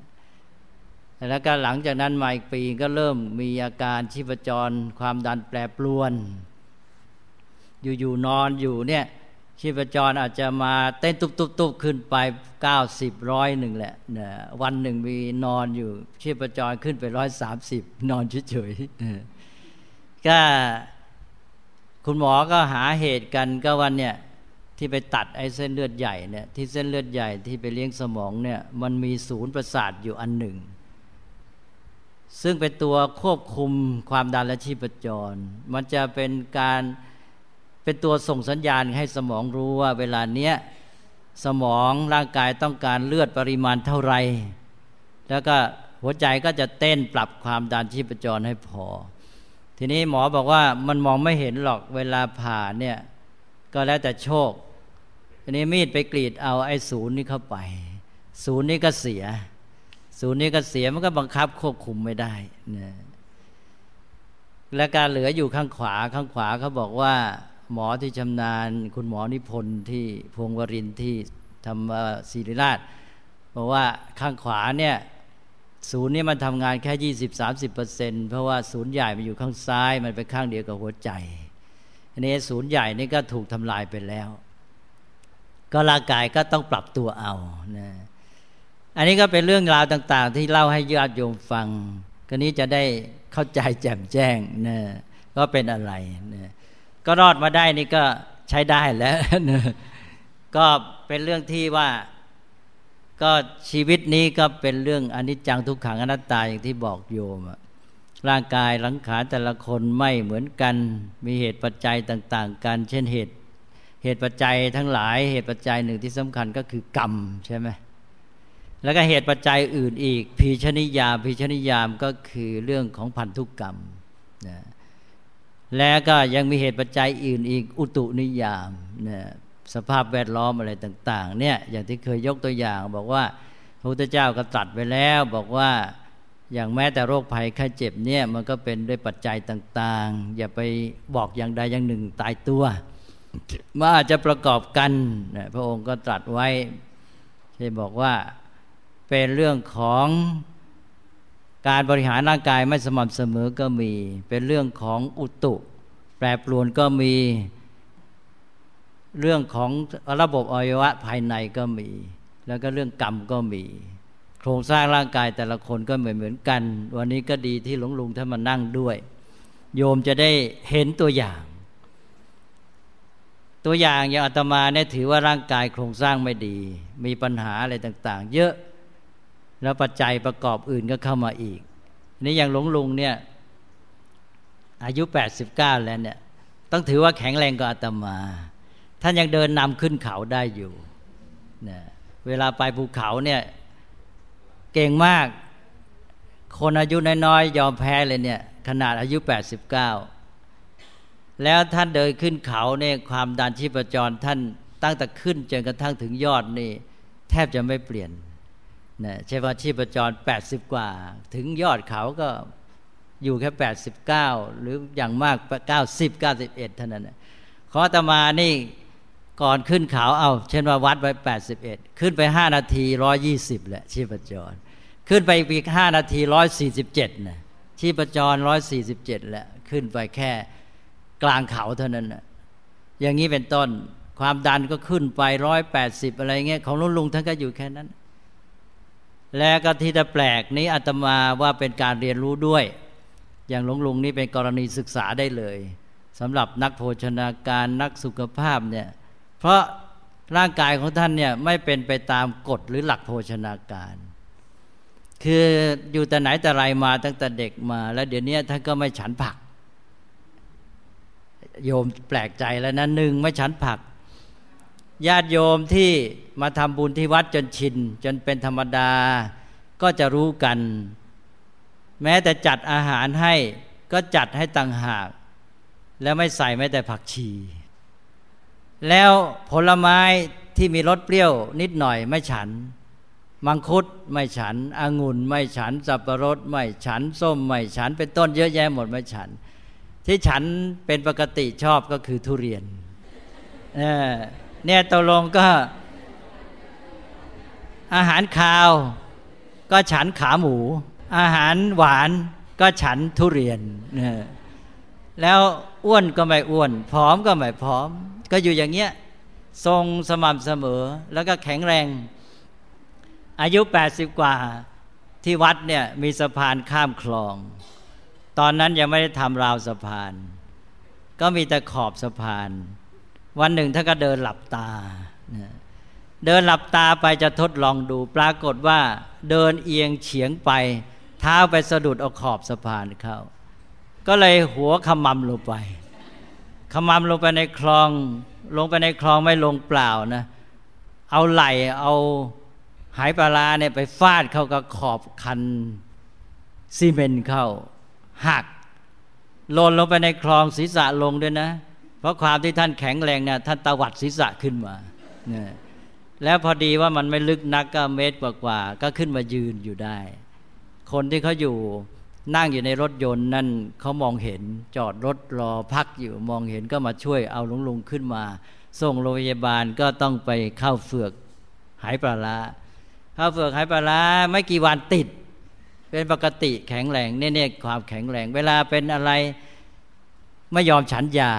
แล้วก็หลังจากนั้นมาอีกปีก็เริ่มมีอาการชีพจร ความดันแปรปรวน อยู่ๆนอนอยู่เนี่ยชีพจรอาจจะมาเต้นตุบๆขึ้นไปเก้าสิบร้อยหนึ่งแหละนะวันหนึ่งมีนอนอยู่ชีพจรขึ้นไปร้อยสามสิบนอนเฉยๆ ก็คุณหมอก็หาเหตุกันก็วันเนี่ยที่ไปตัดไอ้เส้นเลือดใหญ่เนี่ยที่เส้นเลือดใหญ่ที่ไปเลี้ยงสมองเนี่ยมันมีศูนย์ประสาทอยู่อันหนึ่ง ซึ่งเป็นตัวควบคุมความดันและชีพจร มันจะเป็นการเป็นตัวส่งสัญญาณให้สมองรู้ว่าเวลาเนี้ยสมองร่างกายต้องการเลือดปริมาณเท่าไรแล้วก็หัวใจก็จะเต้นปรับความดันชีพจรให้พอ ทีนี้หมอบอกว่ามันมองไม่เห็นหรอกเวลาผ่าเนี่ย ก็แล้วแต่โชค ทีนี้มีดไปกรีดเอาไอ้ศูนย์นี้เข้าไป ศูนย์นี้ก็เสีย ศูนย์นี้ก็เสียมันก็บังคับควบคุมไม่ได้นะและการเหลืออยู่ข้างขวาข้างขวาเขาบอกว่า หมอที่ชำนาญ คุณหมอนิพนธ์ที่พวงวรินที่ทำศิริราชบอกว่าข้างขวาเนี่ย ศูนย์นี้มันทำงานแค่ยี่สิบสามสิบเปอร์เซ็นเพราะว่าศูนย์ใหญ่มันอยู่ข้างซ้ายมันไปข้างเดียวกับหัวใจอันนี้ศูนย์ใหญ่นี่ก็ถูกทำลายไปแล้ว ก็ร่างกายก็ต้องปรับตัวเอานะอันนี้ก็เป็นเรื่องราวต่าง ๆ ที่เล่าให้ญาติโยมฟังก็นี้จะได้เข้าใจแจ่มแจ้งนะก็เป็นอะไรนะก็รอดมาได้นี่ก็ใช้ได้แล้วนะก็เป็นเรื่องที่ว่า ก็ชีวิตนี้ก็เป็นเรื่องอนิจจังทุกขังอนัตตาอย่างที่บอกโยมร่างกายหลังขาแต่ละคนไม่เหมือนกัน มีเหตุปัจจัยต่าง ๆ กัน เช่นเหตุเหตุปัจจัยทั้งหลายเหตุปัจจัยหนึ่งที่สำคัญก็คือกรรมใช่ไหมแล้วก็เหตุปัจจัยอื่นอีกพีชนิยามพีชนิยามก็คือเรื่องของพันธุกกรรมนะแล้วก็ยังมีเหตุปัจจัยอื่นอีก อุตุนิยามนะ สภาพแวดล้อมอะไรต่าง ๆ เนี่ยอย่างที่เคยยกตัวอย่าง บอกว่าพระพุทธเจ้าก็ตรัสไปแล้ว บอกว่าอย่างแม้แต่โรคภัยไข้เจ็บเนี่ยมันก็เป็นด้วยปัจจัยต่าง ๆ อย่าไปบอกอย่างใดอย่างหนึ่งตายตัวว่าอาจจะประกอบกันพระองค์ก็ตรัสไว้ที่บอกว่าเป็นเรื่องของการบริหารร่างกายไม่สม่ำเสมอก็มี เป็นเรื่องของอุตุ แปรปรวนก็มี เรื่องของระบบอวัยวะภายในก็มี แล้วก็เรื่องกรรมก็มี โครงสร้างร่างกายแต่ละคนก็เหมือนเหมือนกัน วันนี้ก็ดีที่หลวงลุงท่านมานั่งด้วย โยมจะได้เห็นตัวอย่าง ตัวอย่างอย่างอาตมาเนี่ยถือว่าร่างกายโครงสร้างไม่ดี มีปัญหาอะไรต่าง ๆ เยอะแล้วปัจจัยประกอบอื่นก็เข้ามาอีก นี่อย่างหลวงลุงเนี่ยอายุ 89 แล้วเนี่ยต้องถือว่าแข็งแรงกว่าอาตมา ท่านยังเดินนำขึ้นเขาได้อยู่นะเวลาไปภูเขาเนี่ยเก่งมาก คนอายุน้อยๆยอมแพ้เลยเนี่ยขนาดอายุ 89 แล้วท่านเดินขึ้นเขาเนี่ยความดันชีพจรท่านตั้งแต่ขึ้นจนกระทั่งถึงยอดนี่แทบจะไม่เปลี่ยนนะใช่ว่าชีพจร 80 กว่า ถึงยอดเขาก็อยู่แค่ 89 หรืออย่างมาก 90 91 เท่านั้น ขอตมานี่ ก่อนขึ้นเขาเอา เช่นว่าวัดไว้ 81 ขึ้นไป 5 นาที 120แหละชีพจร ขึ้นไปอีก 5 นาที 147นะชีพจร 147แหละขึ้นไปแค่กลางเขาเท่านั้นนะอย่างนี้เป็นต้นความดันก็ขึ้นไป 180 อะไรเงี้ยของลุงลุงท่านก็อยู่แค่นั้น และก็ที่จะแปลกนี้อาตมาว่าเป็นการเรียนรู้ด้วย อย่างลวงลุงนี่เป็นกรณีศึกษาได้เลยสำหรับนักโภชนาการนักสุขภาพเนี่ย เพราะร่างกายของท่านเนี่ยไม่เป็นไปตามกฎหรือหลักโภชนาการ คืออยู่แต่ไหนแต่ไรมาตั้งแต่เด็กมา แล้วเดี๋ยวนี้ท่านก็ไม่ฉันผัก โยมแปลกใจแล้วนะหนึ่งไม่ฉันผัก ญาติโยมที่มาทำบุญที่วัดจนชิน จนเป็นธรรมดา ก็จะรู้กัน แม้แต่จัดอาหารให้ก็จัดให้ต่างหาก แล้วไม่ใส่แม้แต่ผักชี แล้วผลไม้ที่มีรสเปรี้ยวนิดหน่อยไม่ฉัน มังคุดไม่ฉันองุ่นไม่ฉัน สับปะรดไม่ฉัน ส้มไม่ฉัน เป็นต้นเยอะแยะหมดไม่ฉัน ที่ฉันเป็นปกติชอบก็คือทุเรียนเนี่ยตกลงก็ อาหารคาว ก็ฉันขาหมู อาหารหวานก็ฉันทุเรียนเนี่ยแล้วอ้วนก็ไม่อ้วน ผอมก็ไม่ผอม ก็อยู่อย่างเงี้ยทรงสม่ำเสมอ แล้วก็แข็งแรง อายุ 80 กว่าที่วัดเนี่ยมีสะพานข้ามคลอง ตอนนั้นยังไม่ได้ทำราวสะพาน ก็มีแต่ขอบสะพาน วันหนึ่งท่านก็เดินหลับตา เดินหลับตาไปจะทดลองดูปรากฏว่าเดินเอียงเฉียงไป เท้าไปสะดุดเอาขอบสะพานเข้าก็เลยหัวขมำลงไป ขมำลงไปในคลอง ลงไปในคลองไม่ลงเปล่านะ เอาไหลเอาหายปลาเนี่ยไปฟาดเข้ากับขอบคันซีเมนเข้า หักหล่นลงไปในคลองศีรษะลงด้วยนะ เพราะความที่ท่านแข็งแรงเนี่ยท่านตวัดศีรษะขึ้นมาเนี่ยแล้วพอดีว่ามันไม่ลึกนักก็เมตรกว่าๆก็ขึ้นมายืนอยู่ได้ คนที่เขาอยู่ นั่งอยู่ในรถยนต์นั่นเขามองเห็นจอดรถรอพักอยู่มองเห็นก็มาช่วยเอาลุงลุงขึ้นมา ส่งโรงพยาบาลก็ต้องไปเข้าเฟือกหายปลาละเข้าเฟือกหายปลาละไม่กี่วันติด เป็นปกติแข็งแรงเนี่ยความแข็งแรง เวลาเป็นอะไรไม่ยอมฉันยา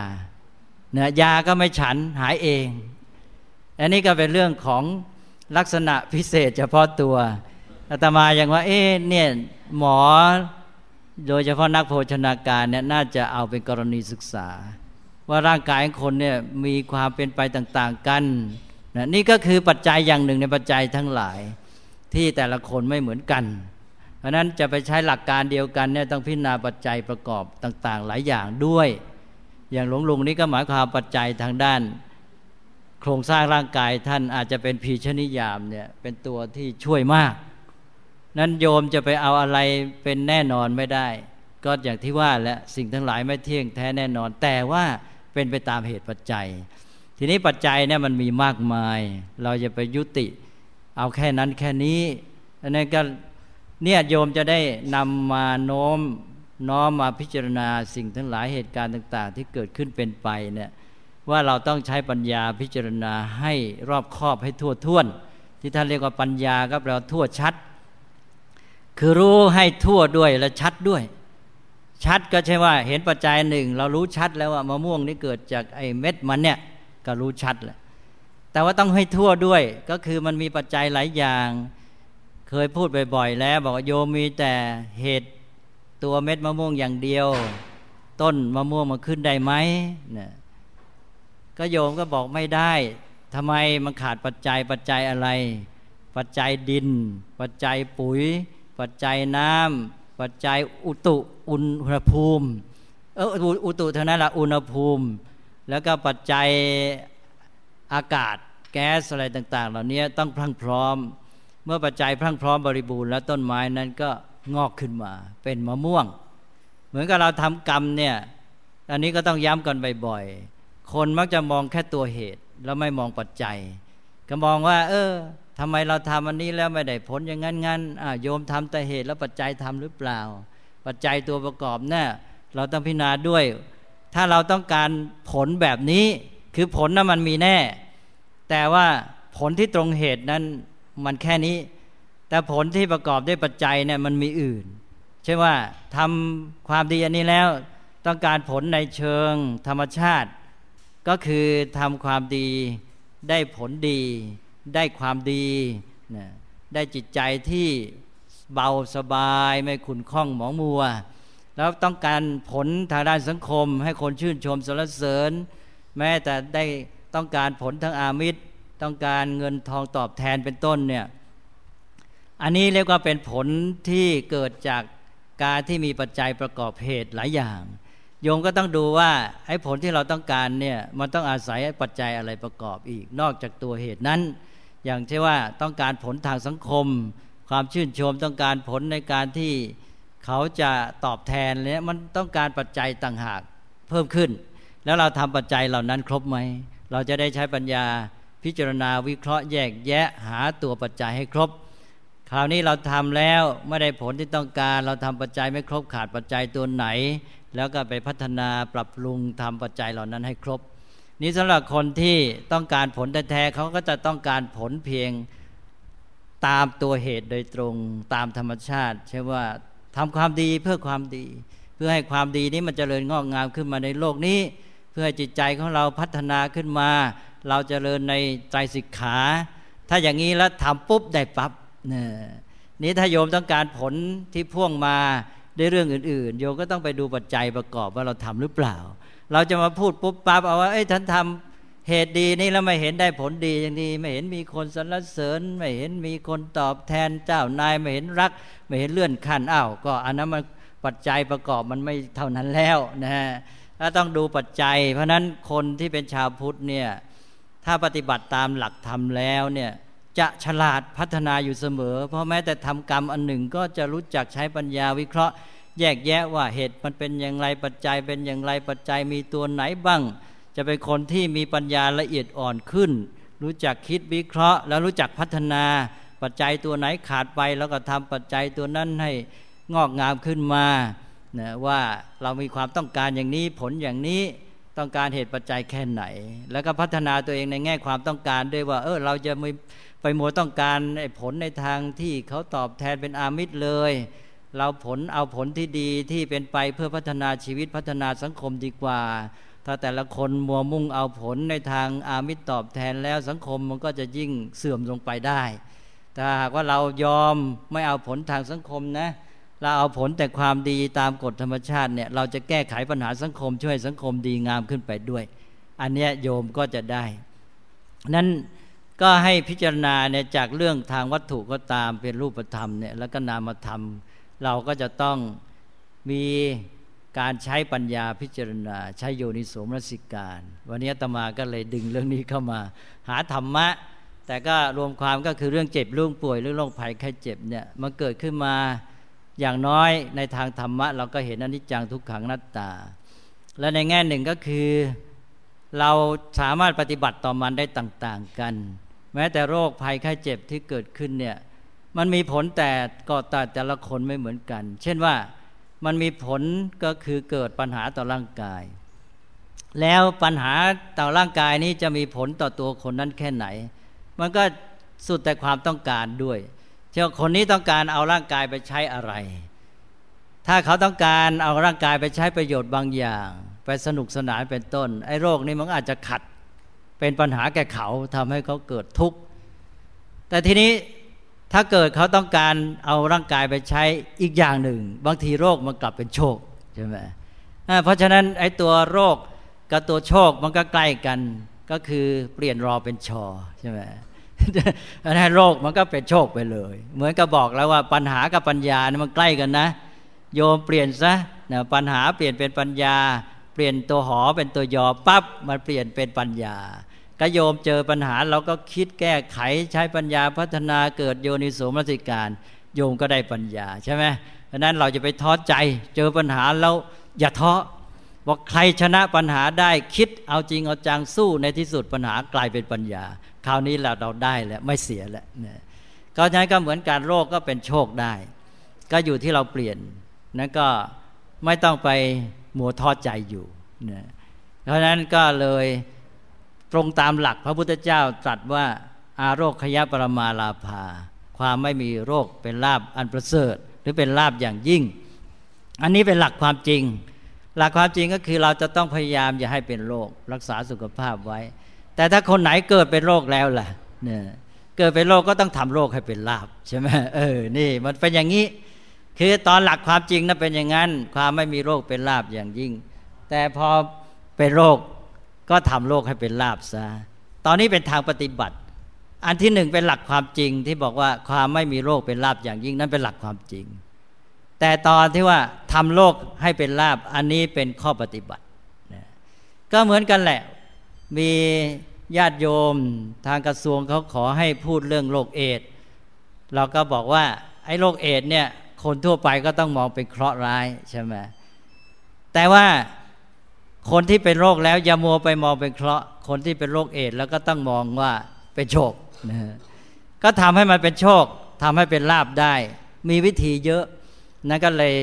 นะยาก็ไม่ฉันหายเอง อันนี้ก็เป็นเรื่องของลักษณะพิเศษเฉพาะตัวอาตมาอย่างว่า เอ๊เนี่ยหมอ โดยเฉพาะนักโภชนาการเนี่ยน่าจะเอาเป็นกรณีศึกษา ว่าร่างกายของคนเนี่ยมีความเป็นไปต่างๆกันนะนี่ก็คือปัจจัยอย่างหนึ่งในปัจจัยทั้งหลายที่แต่ละคนไม่เหมือนกัน เพราะนั้นจะไปใช้หลักการเดียวกันเนี่ยต้องพิจารณาปัจจัยประกอบต่าง ๆ หลายอย่างด้วย อย่างหลวงลุงนี่ก็หมายความปัจจัยทางด้าน โครงสร้างร่างกายท่านอาจจะเป็นพีชนิยามเนี่ยเป็นตัวที่ช่วยมาก นั้นโยมจะไปเอาอะไรเป็นแน่นอนไม่ได้ ก็อย่างที่ว่าและสิ่งทั้งหลายไม่เที่ยงแท้แน่นอน แต่ว่าเป็นไปตามเหตุปัจจัย ทีนี้ปัจจัยเนี่ยมันมีมากมาย เราจะไปยุติ เอาแค่นั้นแค่นี้อันนั้นก็เนี่ยโยมจะได้นำมาโน้มน้อมมาพิจารณาสิ่งทั้งหลายเหตุการณ์ต่าง ๆ ที่เกิดขึ้นเป็นไปเนี่ยว่าเราต้องใช้ปัญญาพิจารณาให้รอบคอบให้ทั่วท่วน ที่ท่านเรียกว่าปัญญาก็แปลว่าทั่วชัด คือรู้ให้ทั่วด้วยและชัดด้วย ชัดก็ใช่ว่า เห็นปัจจัยหนึ่ง เรารู้ชัดแล้วว่ามะม่วงนี่เกิดจากไอ้เม็ดมันเนี่ยก็รู้ชัดแหละแต่ว่าต้องให้ทั่วด้วย ก็คือมันมีปัจจัยหลายอย่าง เคยพูดบ่อยๆแล้ว บอกโยมมีแต่เหตุตัวเม็ดมะม่วงอย่างเดียว ต้นมะม่วงมาขึ้นได้ไหมเนี่ยก็โยมก็บอกไม่ได้ทำไมมันขาดปัจจัยปัจจัยอะไร ปัจจัยดิน ปัจจัยปุ๋ย ปัจจัยน้ำปัจจัยอุตุอุณหภูมิเอออุตุเท่านั้นละอุณหภูมิ แล้วก็ปัจจัยอากาศแก๊สอะไรต่าง ๆ เหล่านี้ต้องพรั่งพร้อม เมื่อปัจจัยพรั่งพร้อมบริบูรณ์แล้วต้นไม้นั้นก็งอกขึ้นมา เป็นมะม่วง เหมือนกับเราทำกรรมเนี่ยอันนี้ก็ต้องย้ำกันบ่อยๆคนมักจะมองแค่ตัวเหตุ แล้วไม่มองปัจจัย ก็มองว่า เออ ทำไมเราทำอันนี้แล้วไม่ได้ผลอย่างนั้นงั้นโยมทำแต่เหตุแล้วปัจจัยทำหรือเปล่า ปัจจัยตัวประกอบเนี่ยเราต้องพิจารณาด้วย ถ้าเราต้องการผลแบบนี้ คือผลนั้นมันมีแน่ แต่ว่าผลที่ตรงเหตุนั้นมันแค่นี้ แต่ผลที่ประกอบด้วยปัจจัยเนี่ยมันมีอื่นใช่ว่าทำความดีอันนี้แล้วต้องการผลในเชิงธรรมชาติ ก็คือทำความดีได้ผลดี ได้ความดีนะได้จิตใจที่เบาสบายไม่ขุนข้องหมองมัว แล้วต้องการผลทางด้านสังคม ให้คนชื่นชมสรรเสริญ แม้แต่ได้ต้องการผลทางอามิตร ต้องการเงินทองตอบแทนเป็นต้นเนี่ยอันนี้เรียกว่าเป็นผลที่เกิดจากการที่มีปัจจัยประกอบเหตุหลายอย่าง โยมก็ต้องดูว่าไอ้ผลที่เราต้องการเนี่ยมันต้องอาศัยปัจจัยอะไรประกอบอีก นอกจากตัวเหตุนั้น อย่างเช่นว่าต้องการผลทางสังคม ความชื่นชมต้องการผลในการที่เขาจะตอบแทนเนี่ยมันต้องการปัจจัยต่างหากเพิ่มขึ้น แล้วเราทำปัจจัยเหล่านั้นครบไหม เราจะได้ใช้ปัญญาพิจารณาวิเคราะห์แยกแยะหาตัวปัจจัยให้ครบ คราวนี้เราทำแล้วไม่ได้ผลที่ต้องการ เราทำปัจจัยไม่ครบขาดปัจจัยตัวไหน แล้วก็ไปพัฒนาปรับปรุงทำปัจจัยเหล่านั้นให้ครบ นี้สำหรับคนที่ต้องการผลแท้ๆเขาก็จะต้องการผลเพียงตามตัวเหตุโดยตรงตามธรรมชาติใช่ว่าทำความดีเพื่อความดี เพื่อให้ความดีนี้มันจเจริญงอกงามขึ้นมาในโลกนี้ เพื่อให้จิตใจของเราพัฒนาขึ้นมา เราจเจริญในใจสิกขา ถ้าอย่างนี้แล้วทำปุ๊บได้ปับ๊บนี่ยนี้ถ้าโยมต้องการผลที่พ่วงมาด้วยเรื่องอื่น ๆ โยมก็ต้องไปดูปัจจัยประกอบว่าเราทำหรือเปล่า เราจะมาพูดปุ๊บปั๊บเอาว่าเอ้ยท่านทำเหตุดีนี่แล้วไม่เห็นได้ผลดีอย่างนี้ไม่เห็นมีคนสรรเสริญ ไม่เห็นมีคนตอบแทนเจ้านายไม่เห็นรัก ไม่เห็นเลื่อนขั้นอ้าวก็อันนั้นมันปัจจัยประกอบมันไม่เท่านั้นแล้วนะฮะถ้าต้องดูปัจจัย เพราะนั้นคนที่เป็นชาวพุทธเนี่ยถ้าปฏิบัติตามหลักธรรมแล้วเนี่ยจะฉลาดพัฒนาอยู่เสมอ เพราะแม้แต่ทำกรรมอันหนึ่งก็จะรู้จักใช้ปัญญาวิเคราะห์ แยกแยะว่าเหตุมันเป็นอย่างไรปัจจัยเป็นอย่างไรปัจจัยมีตัวไหนบ้าง จะเป็นคนที่มีปัญญาละเอียดอ่อนขึ้น รู้จักคิดวิเคราะห์ แล้วรู้จักพัฒนาปัจจัยตัวไหนขาดไป แล้วก็ทำปัจจัยตัวนั้นให้งอกงามขึ้นมานะว่าเรามีความต้องการอย่างนี้ผลอย่างนี้ต้องการเหตุปัจจัยแค่ไหน แล้วก็พัฒนาตัวเองในแง่ความต้องการด้วยว่า เออเราจะไม่ไปมัวต้องการผลในทางที่เขาตอบแทนเป็นอามิตรเลย เราผลเอาผลที่ดีที่เป็นไปเพื่อพัฒนาชีวิตพัฒนาสังคมดีกว่า ถ้าแต่ละคนมัวมุ่งเอาผลในทางอามิตรตอบแทนแล้วสังคมมันก็จะยิ่งเสื่อมลงไปได้ ถ้าหากว่าเรายอมไม่เอาผลทางสังคมนะเราเอาผลแต่ความดีตามกฎธรรมชาติเนี่ยเราจะแก้ไขปัญหาสังคม ช่วยสังคมดีงามขึ้นไปด้วย อันนี้โยมก็จะได้ นั้นก็ให้พิจารณาเนี่ยจากเรื่องทางวัตถุก็ตามเป็นรูปธรรมเนี่ยแล้วก็นามธรรม เราก็จะต้องมีการใช้ปัญญาพิจารณา ใช้โยนิโสมนสิการ วันนี้ตมาก็เลยดึงเรื่องนี้เข้ามา หาธรรมะ แต่ก็รวมความก็คือเรื่องเจ็บเรื่องป่วยเรื่องโรคภัยไข้เจ็บเนี่ยมันเกิดขึ้นมาอย่างน้อยในทางธรรมะ เราก็เห็นอนิจจังทุกขังนัตตา และในแง่หนึ่งก็คือ เราสามารถปฏิบัติต่อมันได้ต่าง ๆกัน แม้แต่โรคภัยไข้เจ็บที่เกิดขึ้นเนี่ย มันมีผลแต่ก็แต่แต่ละคนไม่เหมือนกัน เช่นว่ามันมีผลก็คือเกิดปัญหาต่อร่างกาย แล้วปัญหาต่อร่างกายนี้จะมีผลต่อตัวคนนั้นแค่ไหน มันก็สุดแต่ความต้องการด้วยเช่นคนนี้ต้องการเอาร่างกายไปใช้อะไร ถ้าเขาต้องการเอาร่างกายไปใช้ประโยชน์บางอย่าง ไปสนุกสนานเป็นต้น ไอ้โรคนี้มันอาจจะขัดเป็นปัญหาแก่เขาทำให้เขาเกิดทุกข์แต่ทีนี้ ถ้าเกิดเขาต้องการเอาร่างกายไปใช้อีกอย่างหนึ่ง บางทีโรคมันกลับเป็นโชคใช่ไหมเพราะฉะนั้นไอ้ตัวโรคกับตัวโชคมันก็ใกล้กันก็คือเปลี่ยนรอเป็นชอใช่ไหมนั้นโรคมันก็เป็นโชคไปเลย เหมือนกับบอกแล้วว่าปัญหากับปัญญานี่มันใกล้กันนะ โยมเปลี่ยนซะนะปัญหาเปลี่ยนเป็นปัญญา เปลี่ยนตัวหอเป็นตัวยอปั๊บมันเปลี่ยนเป็นปัญญา ก็โยมเจอปัญหาเราก็คิดแก้ไขใช้ปัญญาพัฒนาเกิดโยนิโสมนสิการ โยมก็ได้ปัญญาใช่ไหมเพราะนั้นเราจะไปท้อใจเจอปัญหาแล้วอย่าท้อบอกใครชนะปัญหาได้คิดเอาจริงเอาจังสู้ในที่สุดปัญหากลายเป็นปัญญา คราวนี้เราเราได้แล้วไม่เสียแล้วเนี่ยก็ฉะนั้นก็เหมือนการโรคก็เป็นโชคได้ ก็อยู่ที่เราเปลี่ยนนั่นก็ไม่ต้องไปหมัวท้อใจอยู่เนี่ยเพราะฉะนั้นก็เลย ตรงตามหลักพระพุทธเจ้าตรัสว่าอาโรคขยะปรมาลาภา ความไม่มีโรคเป็นลาบอันประเสริฐ หรือเป็นลาบอย่างยิ่ง อันนี้เป็นหลักความจริง หลักความจริงก็คือเราจะต้องพยายามอย่าให้เป็นโรค รักษาสุขภาพไว้ แต่ถ้าคนไหนเกิดเป็นโรคแล้วล่ะเนี่ยเกิดเป็นโรคก็ต้องทำโรคให้เป็นลาบใช่ไหมเออนี่มันเป็นอย่างนี้ คือตอนหลักความจริงนั้นเป็นอย่างนั้น ความไม่มีโรคเป็นลาบอย่างยิ่ง แต่พอเป็นโรค ก็ทำโลกให้เป็นลาบซะตอนนี้เป็นทางปฏิบัติ อันที่หนึ่งเป็นหลักความจริงที่บอกว่าความไม่มีโรคเป็นลาบอย่างยิ่งนั้นเป็นหลักความจริง แต่ตอนที่ว่าทำโลกให้เป็นลาบอันนี้เป็นข้อปฏิบัติก็เหมือนกันแหละมีญาติโยมทางกระทรวงเขาขอให้พูดเรื่องโรคเอดเราก็บอกว่าไอ้โรคเอดเนี่ยคนทั่วไปก็ต้องมองเป็นเคราะห์ร้ายใช่ไหมแต่ว่า คนที่เป็นโรคแล้วอย่ามัวไปมองเป็นเคราะห์คนที่เป็นโรคเอดแล้วก็ต้องมองว่าเป็นโชคนะก็ทำให้มันเป็นโชคทำให้เป็นลาบได้ มีวิธีเยอะนั่นก็เลย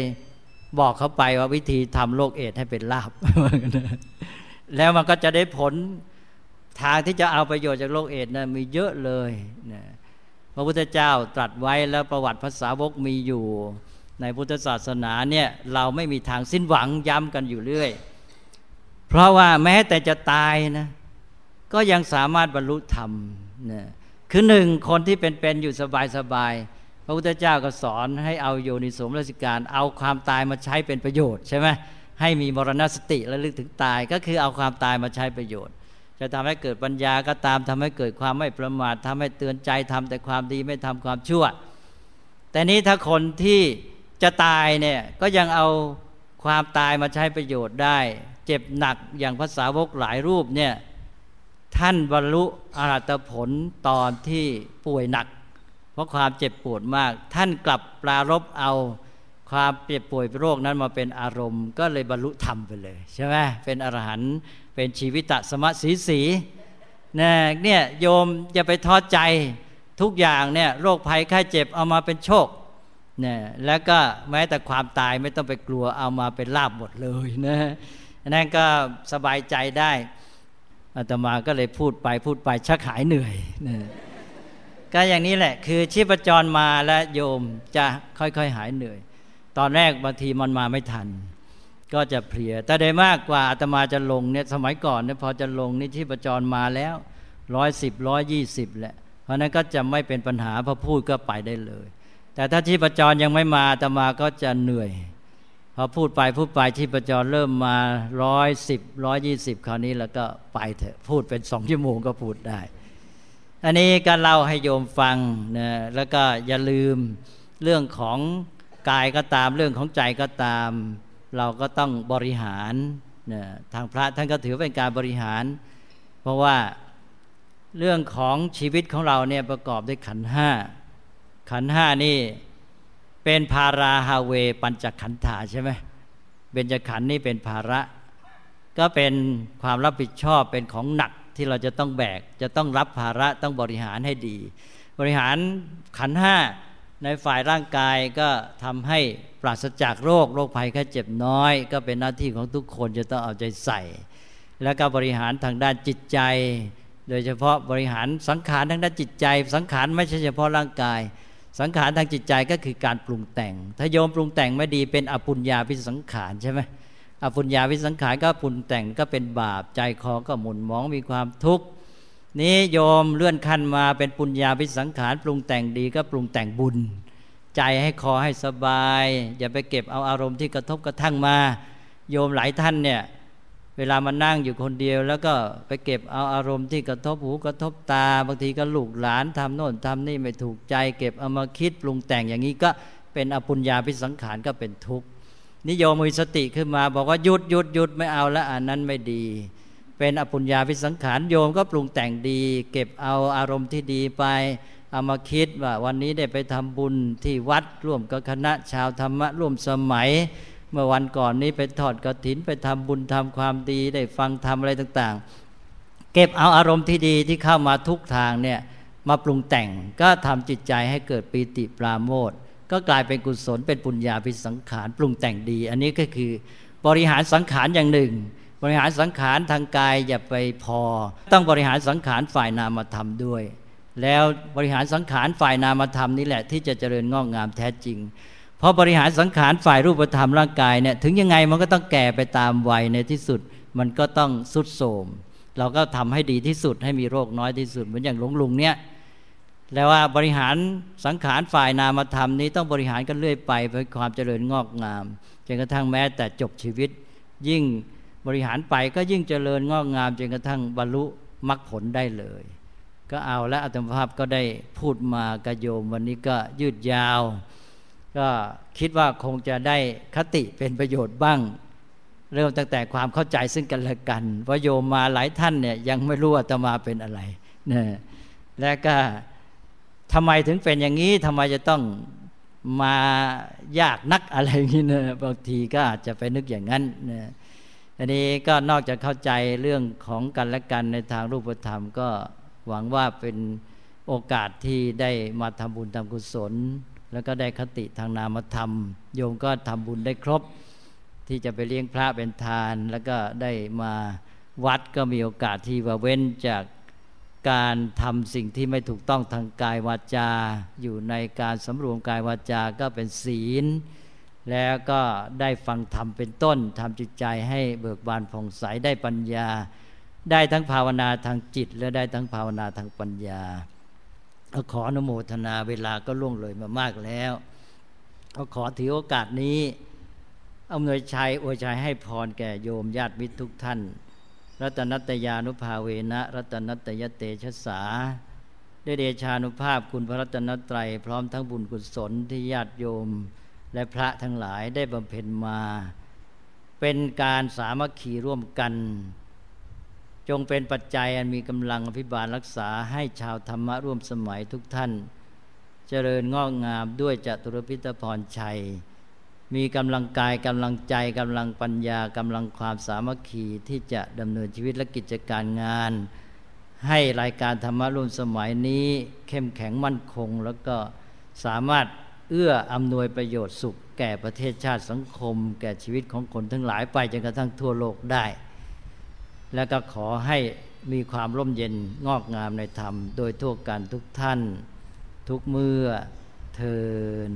บอกเขาไปว่าวิธีทำโรคเอดให้เป็นลาบ แล้วมันก็จะได้ผลทางที่จะเอาประโยชน์จากโรคเอดนะมีเยอะเลยนะพระพุทธเจ้าตรัสไว้แล้วประวัติภาษาวกมีอยู่ ในพุทธศาสนาเนี่ยเราไม่มีทางสิ้นหวังย้ำกันอยู่เรื่อย เพราะว่าแม้แต่จะตายนะก็ยังสามารถบรรลุธรรมนะคือหนึ่งคนที่เป็นๆอยู่สบายๆพระพุทธเจ้าก็สอนให้เอาโยนิสมรสิการ เอาความตายมาใช้เป็นประโยชน์ใช่ไหมให้มีมรณสติและลึกถึงตายก็คือเอาความตายมาใช้ประโยชน์ จะทำให้เกิดปัญญาก็ตามทำให้เกิดความไม่ประมาททำให้เตือนใจทำแต่ความดีไม่ทำความชั่ว แต่นี้ถ้าคนที่จะตายเนี่ยก็ยังเอาความตายมาใช้ประโยชน์ได้ เจ็บหนักอย่างภาษาวกหลายรูปเนี่ยท่านบรรลุอรหัตผลตอนที่ป่วยหนัก เพราะความเจ็บปวดมาก ท่านกลับปรารบเอาความเจ็บป่วยโรคนั้นมาเป็นอารมณ์ ก็เลยบรรลุธรรมไปเลยใช่ไหมเป็นอรหันต์เป็นชีวิตะสมะสีสีเนี่ยโยมอย่าไปท้อใจทุกอย่างเนี่ยโรคภัยไข้เจ็บเอามาเป็นโชคเนี่ยแล้วก็แม้แต่ความตายไม่ต้องไปกลัวเอามาเป็นลาบหมดเลยนะ นั่นก็สบายใจได้อาตมาก็เลยพูดไปพูดไปชักหายเหนื่อยนะก็อย่างนี้แหละ คือชีพจรมาและโยมจะค่อยๆหายเหนื่อย ตอนแรกบางทีมันมาไม่ทัน ก็จะเพลีย แต่ได้มากกว่าอาตมาจะลงเนี่ยสมัยก่อนเนี่ยพอจะลงนี่ที่ประจรมาแล้วร้อยสิบร้อยยี่สิบแหละ เพราะนั้นก็จะไม่เป็นปัญหาพอพูดก็ไปได้เลย แต่ถ้าที่ประจรยังไม่มาอาตมาก็จะเหนื่อย พอพูดไปพูดไปที่ประจรเริ่มมาร้อยสิบร้อยยี่สิบคราวนี้แล้วก็ไปเถอะพูดเป็นสองชั่วโมงก็พูดได้ อันนี้ก็เล่าให้โยมฟังนะแล้วก็อย่าลืมเรื่องของกายก็ตามเรื่องของใจก็ตาม เราก็ต้องบริหารนะทางพระท่านก็ถือเป็นการบริหาร เพราะว่าเรื่องของชีวิตของเราเนี่ยประกอบด้วยขันห้าขันห้านี่ เป็นภาราฮาเว ปัญจขันธาใช่ไหมเบญจขันธ์นี่เป็นภาระ ก็เป็นความรับผิดชอบเป็นของหนักที่เราจะต้องแบก จะต้องรับภาระต้องบริหารให้ดี บริหารขันห้าในฝ่ายร่างกายก็ทำให้ปราศจากโรคโรคภัยแค่เจ็บน้อย ก็เป็นหน้าที่ของทุกคนจะต้องเอาใจใส่ แล้วก็บริหารทางด้านจิตใจ โดยเฉพาะบริหารสังขารทางด้านจิตใจ สังขารไม่ใช่เฉพาะร่างกาย สังขารทางจิตใจก็คือการปรุงแต่ง ถ้าโยมปรุงแต่งไม่ดีเป็นอปุญญาพิสังขารใช่ไหมอปุญญาพิสังขารก็ปรุงแต่งก็เป็นบาปใจคอก็หมุนมองมีความทุกข์นี้โยมเลื่อนขั้นมาเป็นปุญญาพิสังขารปรุงแต่งดีก็ปรุงแต่งบุญ ใจให้คอให้สบาย อย่าไปเก็บเอาอารมณ์ที่กระทบกระทั่งมา โยมหลายท่านเนี่ย เวลามานั่งอยู่คนเดียว แล้วก็ไปเก็บเอาอารมณ์ที่กระทบหูกระทบตา บางทีก็ลูกหลานทำโน่นทำนี่ไม่ถูกใจ เก็บเอามาคิดปรุงแต่งอย่างนี้ก็เป็นอปุญญาพิสังขารก็เป็นทุกข์นิยมมีสติขึ้นมา บอกว่าหยุดหยุดหยุดไม่เอาแล้วอันนั้นไม่ดี เป็นอปุญญาพิสังขารโยมก็ปรุงแต่งดี เก็บเอาอารมณ์ที่ดีไปเอามาคิดว่าวันนี้ได้ไปทำบุญที่วัดร่วมกับคณะชาวธรรมะร่วมสมัย เมื่อวันก่อนนี้ไปทอดกระถินไปทำบุญทำความดีได้ฟังทำอะไรต่างๆ เก็บเอาอารมณ์ที่ดีที่เข้ามาทุกทางเนี่ยมาปรุงแต่งก็ทำจิตใจให้เกิดปีติปราโมทก็กลายเป็นกุศลเป็นปุญญาพิสังขารปรุงแต่งดี อันนี้ก็คือบริหารสังขารอย่างหนึ่ง บริหารสังขารทางกายอย่าไปพอ ต้องบริหารสังขารฝ่ายนามธรรมด้วย แล้วบริหารสังขารฝ่ายนามธรรมนี่แหละที่จะเจริญงอกงามแท้จริง พอบริหารสังขารฝ่ายรูปธรรมร่างกายเนี่ยถึงยังไงมันก็ต้องแก่ไปตามวัยในที่สุด มันก็ต้องสุดโทมเราก็ทำให้ดีที่สุดให้มีโรคน้อยที่สุดเหมือนอย่างหลวงลุงเนี่ยแล้วว่าบริหารสังขารฝ่ายนามธรรมนี้ต้องบริหารกันเรื่อยไปเพื่อความเจริญงอกงามจนกระทั่งแม้แต่จบชีวิต ยิ่งบริหารไปก็ยิ่งเจริญงอกงามจนกระทั่งบรรลุมรรคผลได้เลย ก็เอาและอัตมภาพก็ได้พูดมากระโยมวันนี้ก็ยืดยาว ก็คิดว่าคงจะได้คติเป็นประโยชน์บ้าง เริ่มตั้งแต่ความเข้าใจซึ่งกันและกันว่าโยมมาหลายท่านเนี่ยยังไม่รู้ว่าจะมาเป็นอะไรเนี่ยและก็ทำไมถึงเป็นอย่างนี้ทำไมจะต้องมายากนักอะไรนี้นะบางทีก็อาจจะไปนึกอย่างนั้นนะอันนี้ก็นอกจากเข้าใจเรื่องของกันและกันในทางรูปธรรมก็หวังว่าเป็นโอกาสที่ได้มาทำบุญทำกุศล แล้วก็ได้คติทางนามธรรม โยมก็ทำบุญได้ครบ ที่จะไปเลี้ยงพระเป็นทาน แล้วก็ได้มาวัดก็มีโอกาสที่ว่าเว้นจากการทำสิ่งที่ไม่ถูกต้องทางกายวาจา อยู่ในการสำรวมกายวาจาก็เป็นศีล แล้วก็ได้ฟังธรรมเป็นต้นทำจิตใจให้เบิกบานผ่องใสได้ปัญญา ได้ทั้งภาวนาทางจิตและได้ทั้งภาวนาทางปัญญา ขออนุโมทนาเวลาก็ล่วงเลยมามากแล้วก็ขอถือโอกาสนี้อำนวยชัยอวยชัยให้พรแก่โยมญาติมิตรทุกท่าน รัตนัตยานุภาเวนะรัตนัตยเตชะสาได้เดชานุภาพคุณพระรัตนตรัยพร้อมทั้งบุญกุศลที่ญาติโยม และพระทั้งหลายได้บำเพ็ญมา เป็นการสามัคคีร่วมกัน จงเป็นปัจจัยอันมีกำลังอภิบาลรักษาให้ชาวธรรมะร่วมสมัยทุกท่าน เจริญงอกงามด้วยจตุรพิทพรชัย มีกำลังกายกำลังใจกำลังปัญญากำลังความสามัคคีที่จะดำเนินชีวิตและกิจการงาน ให้รายการธรรมะร่วมสมัยนี้ เข้มแข็งมั่นคง แล้วก็สามารถเอื้ออำนวยประโยชน์สุข แก่ประเทศชาติสังคม แก่ชีวิตของคนทั้งหลายไปจนกระทั่งทั่วโลกได้ และก็ขอให้มีความร่มเย็นงอกงามในธรรม โดยทั่วกันทุกท่าน ทุกเมื่อเทิน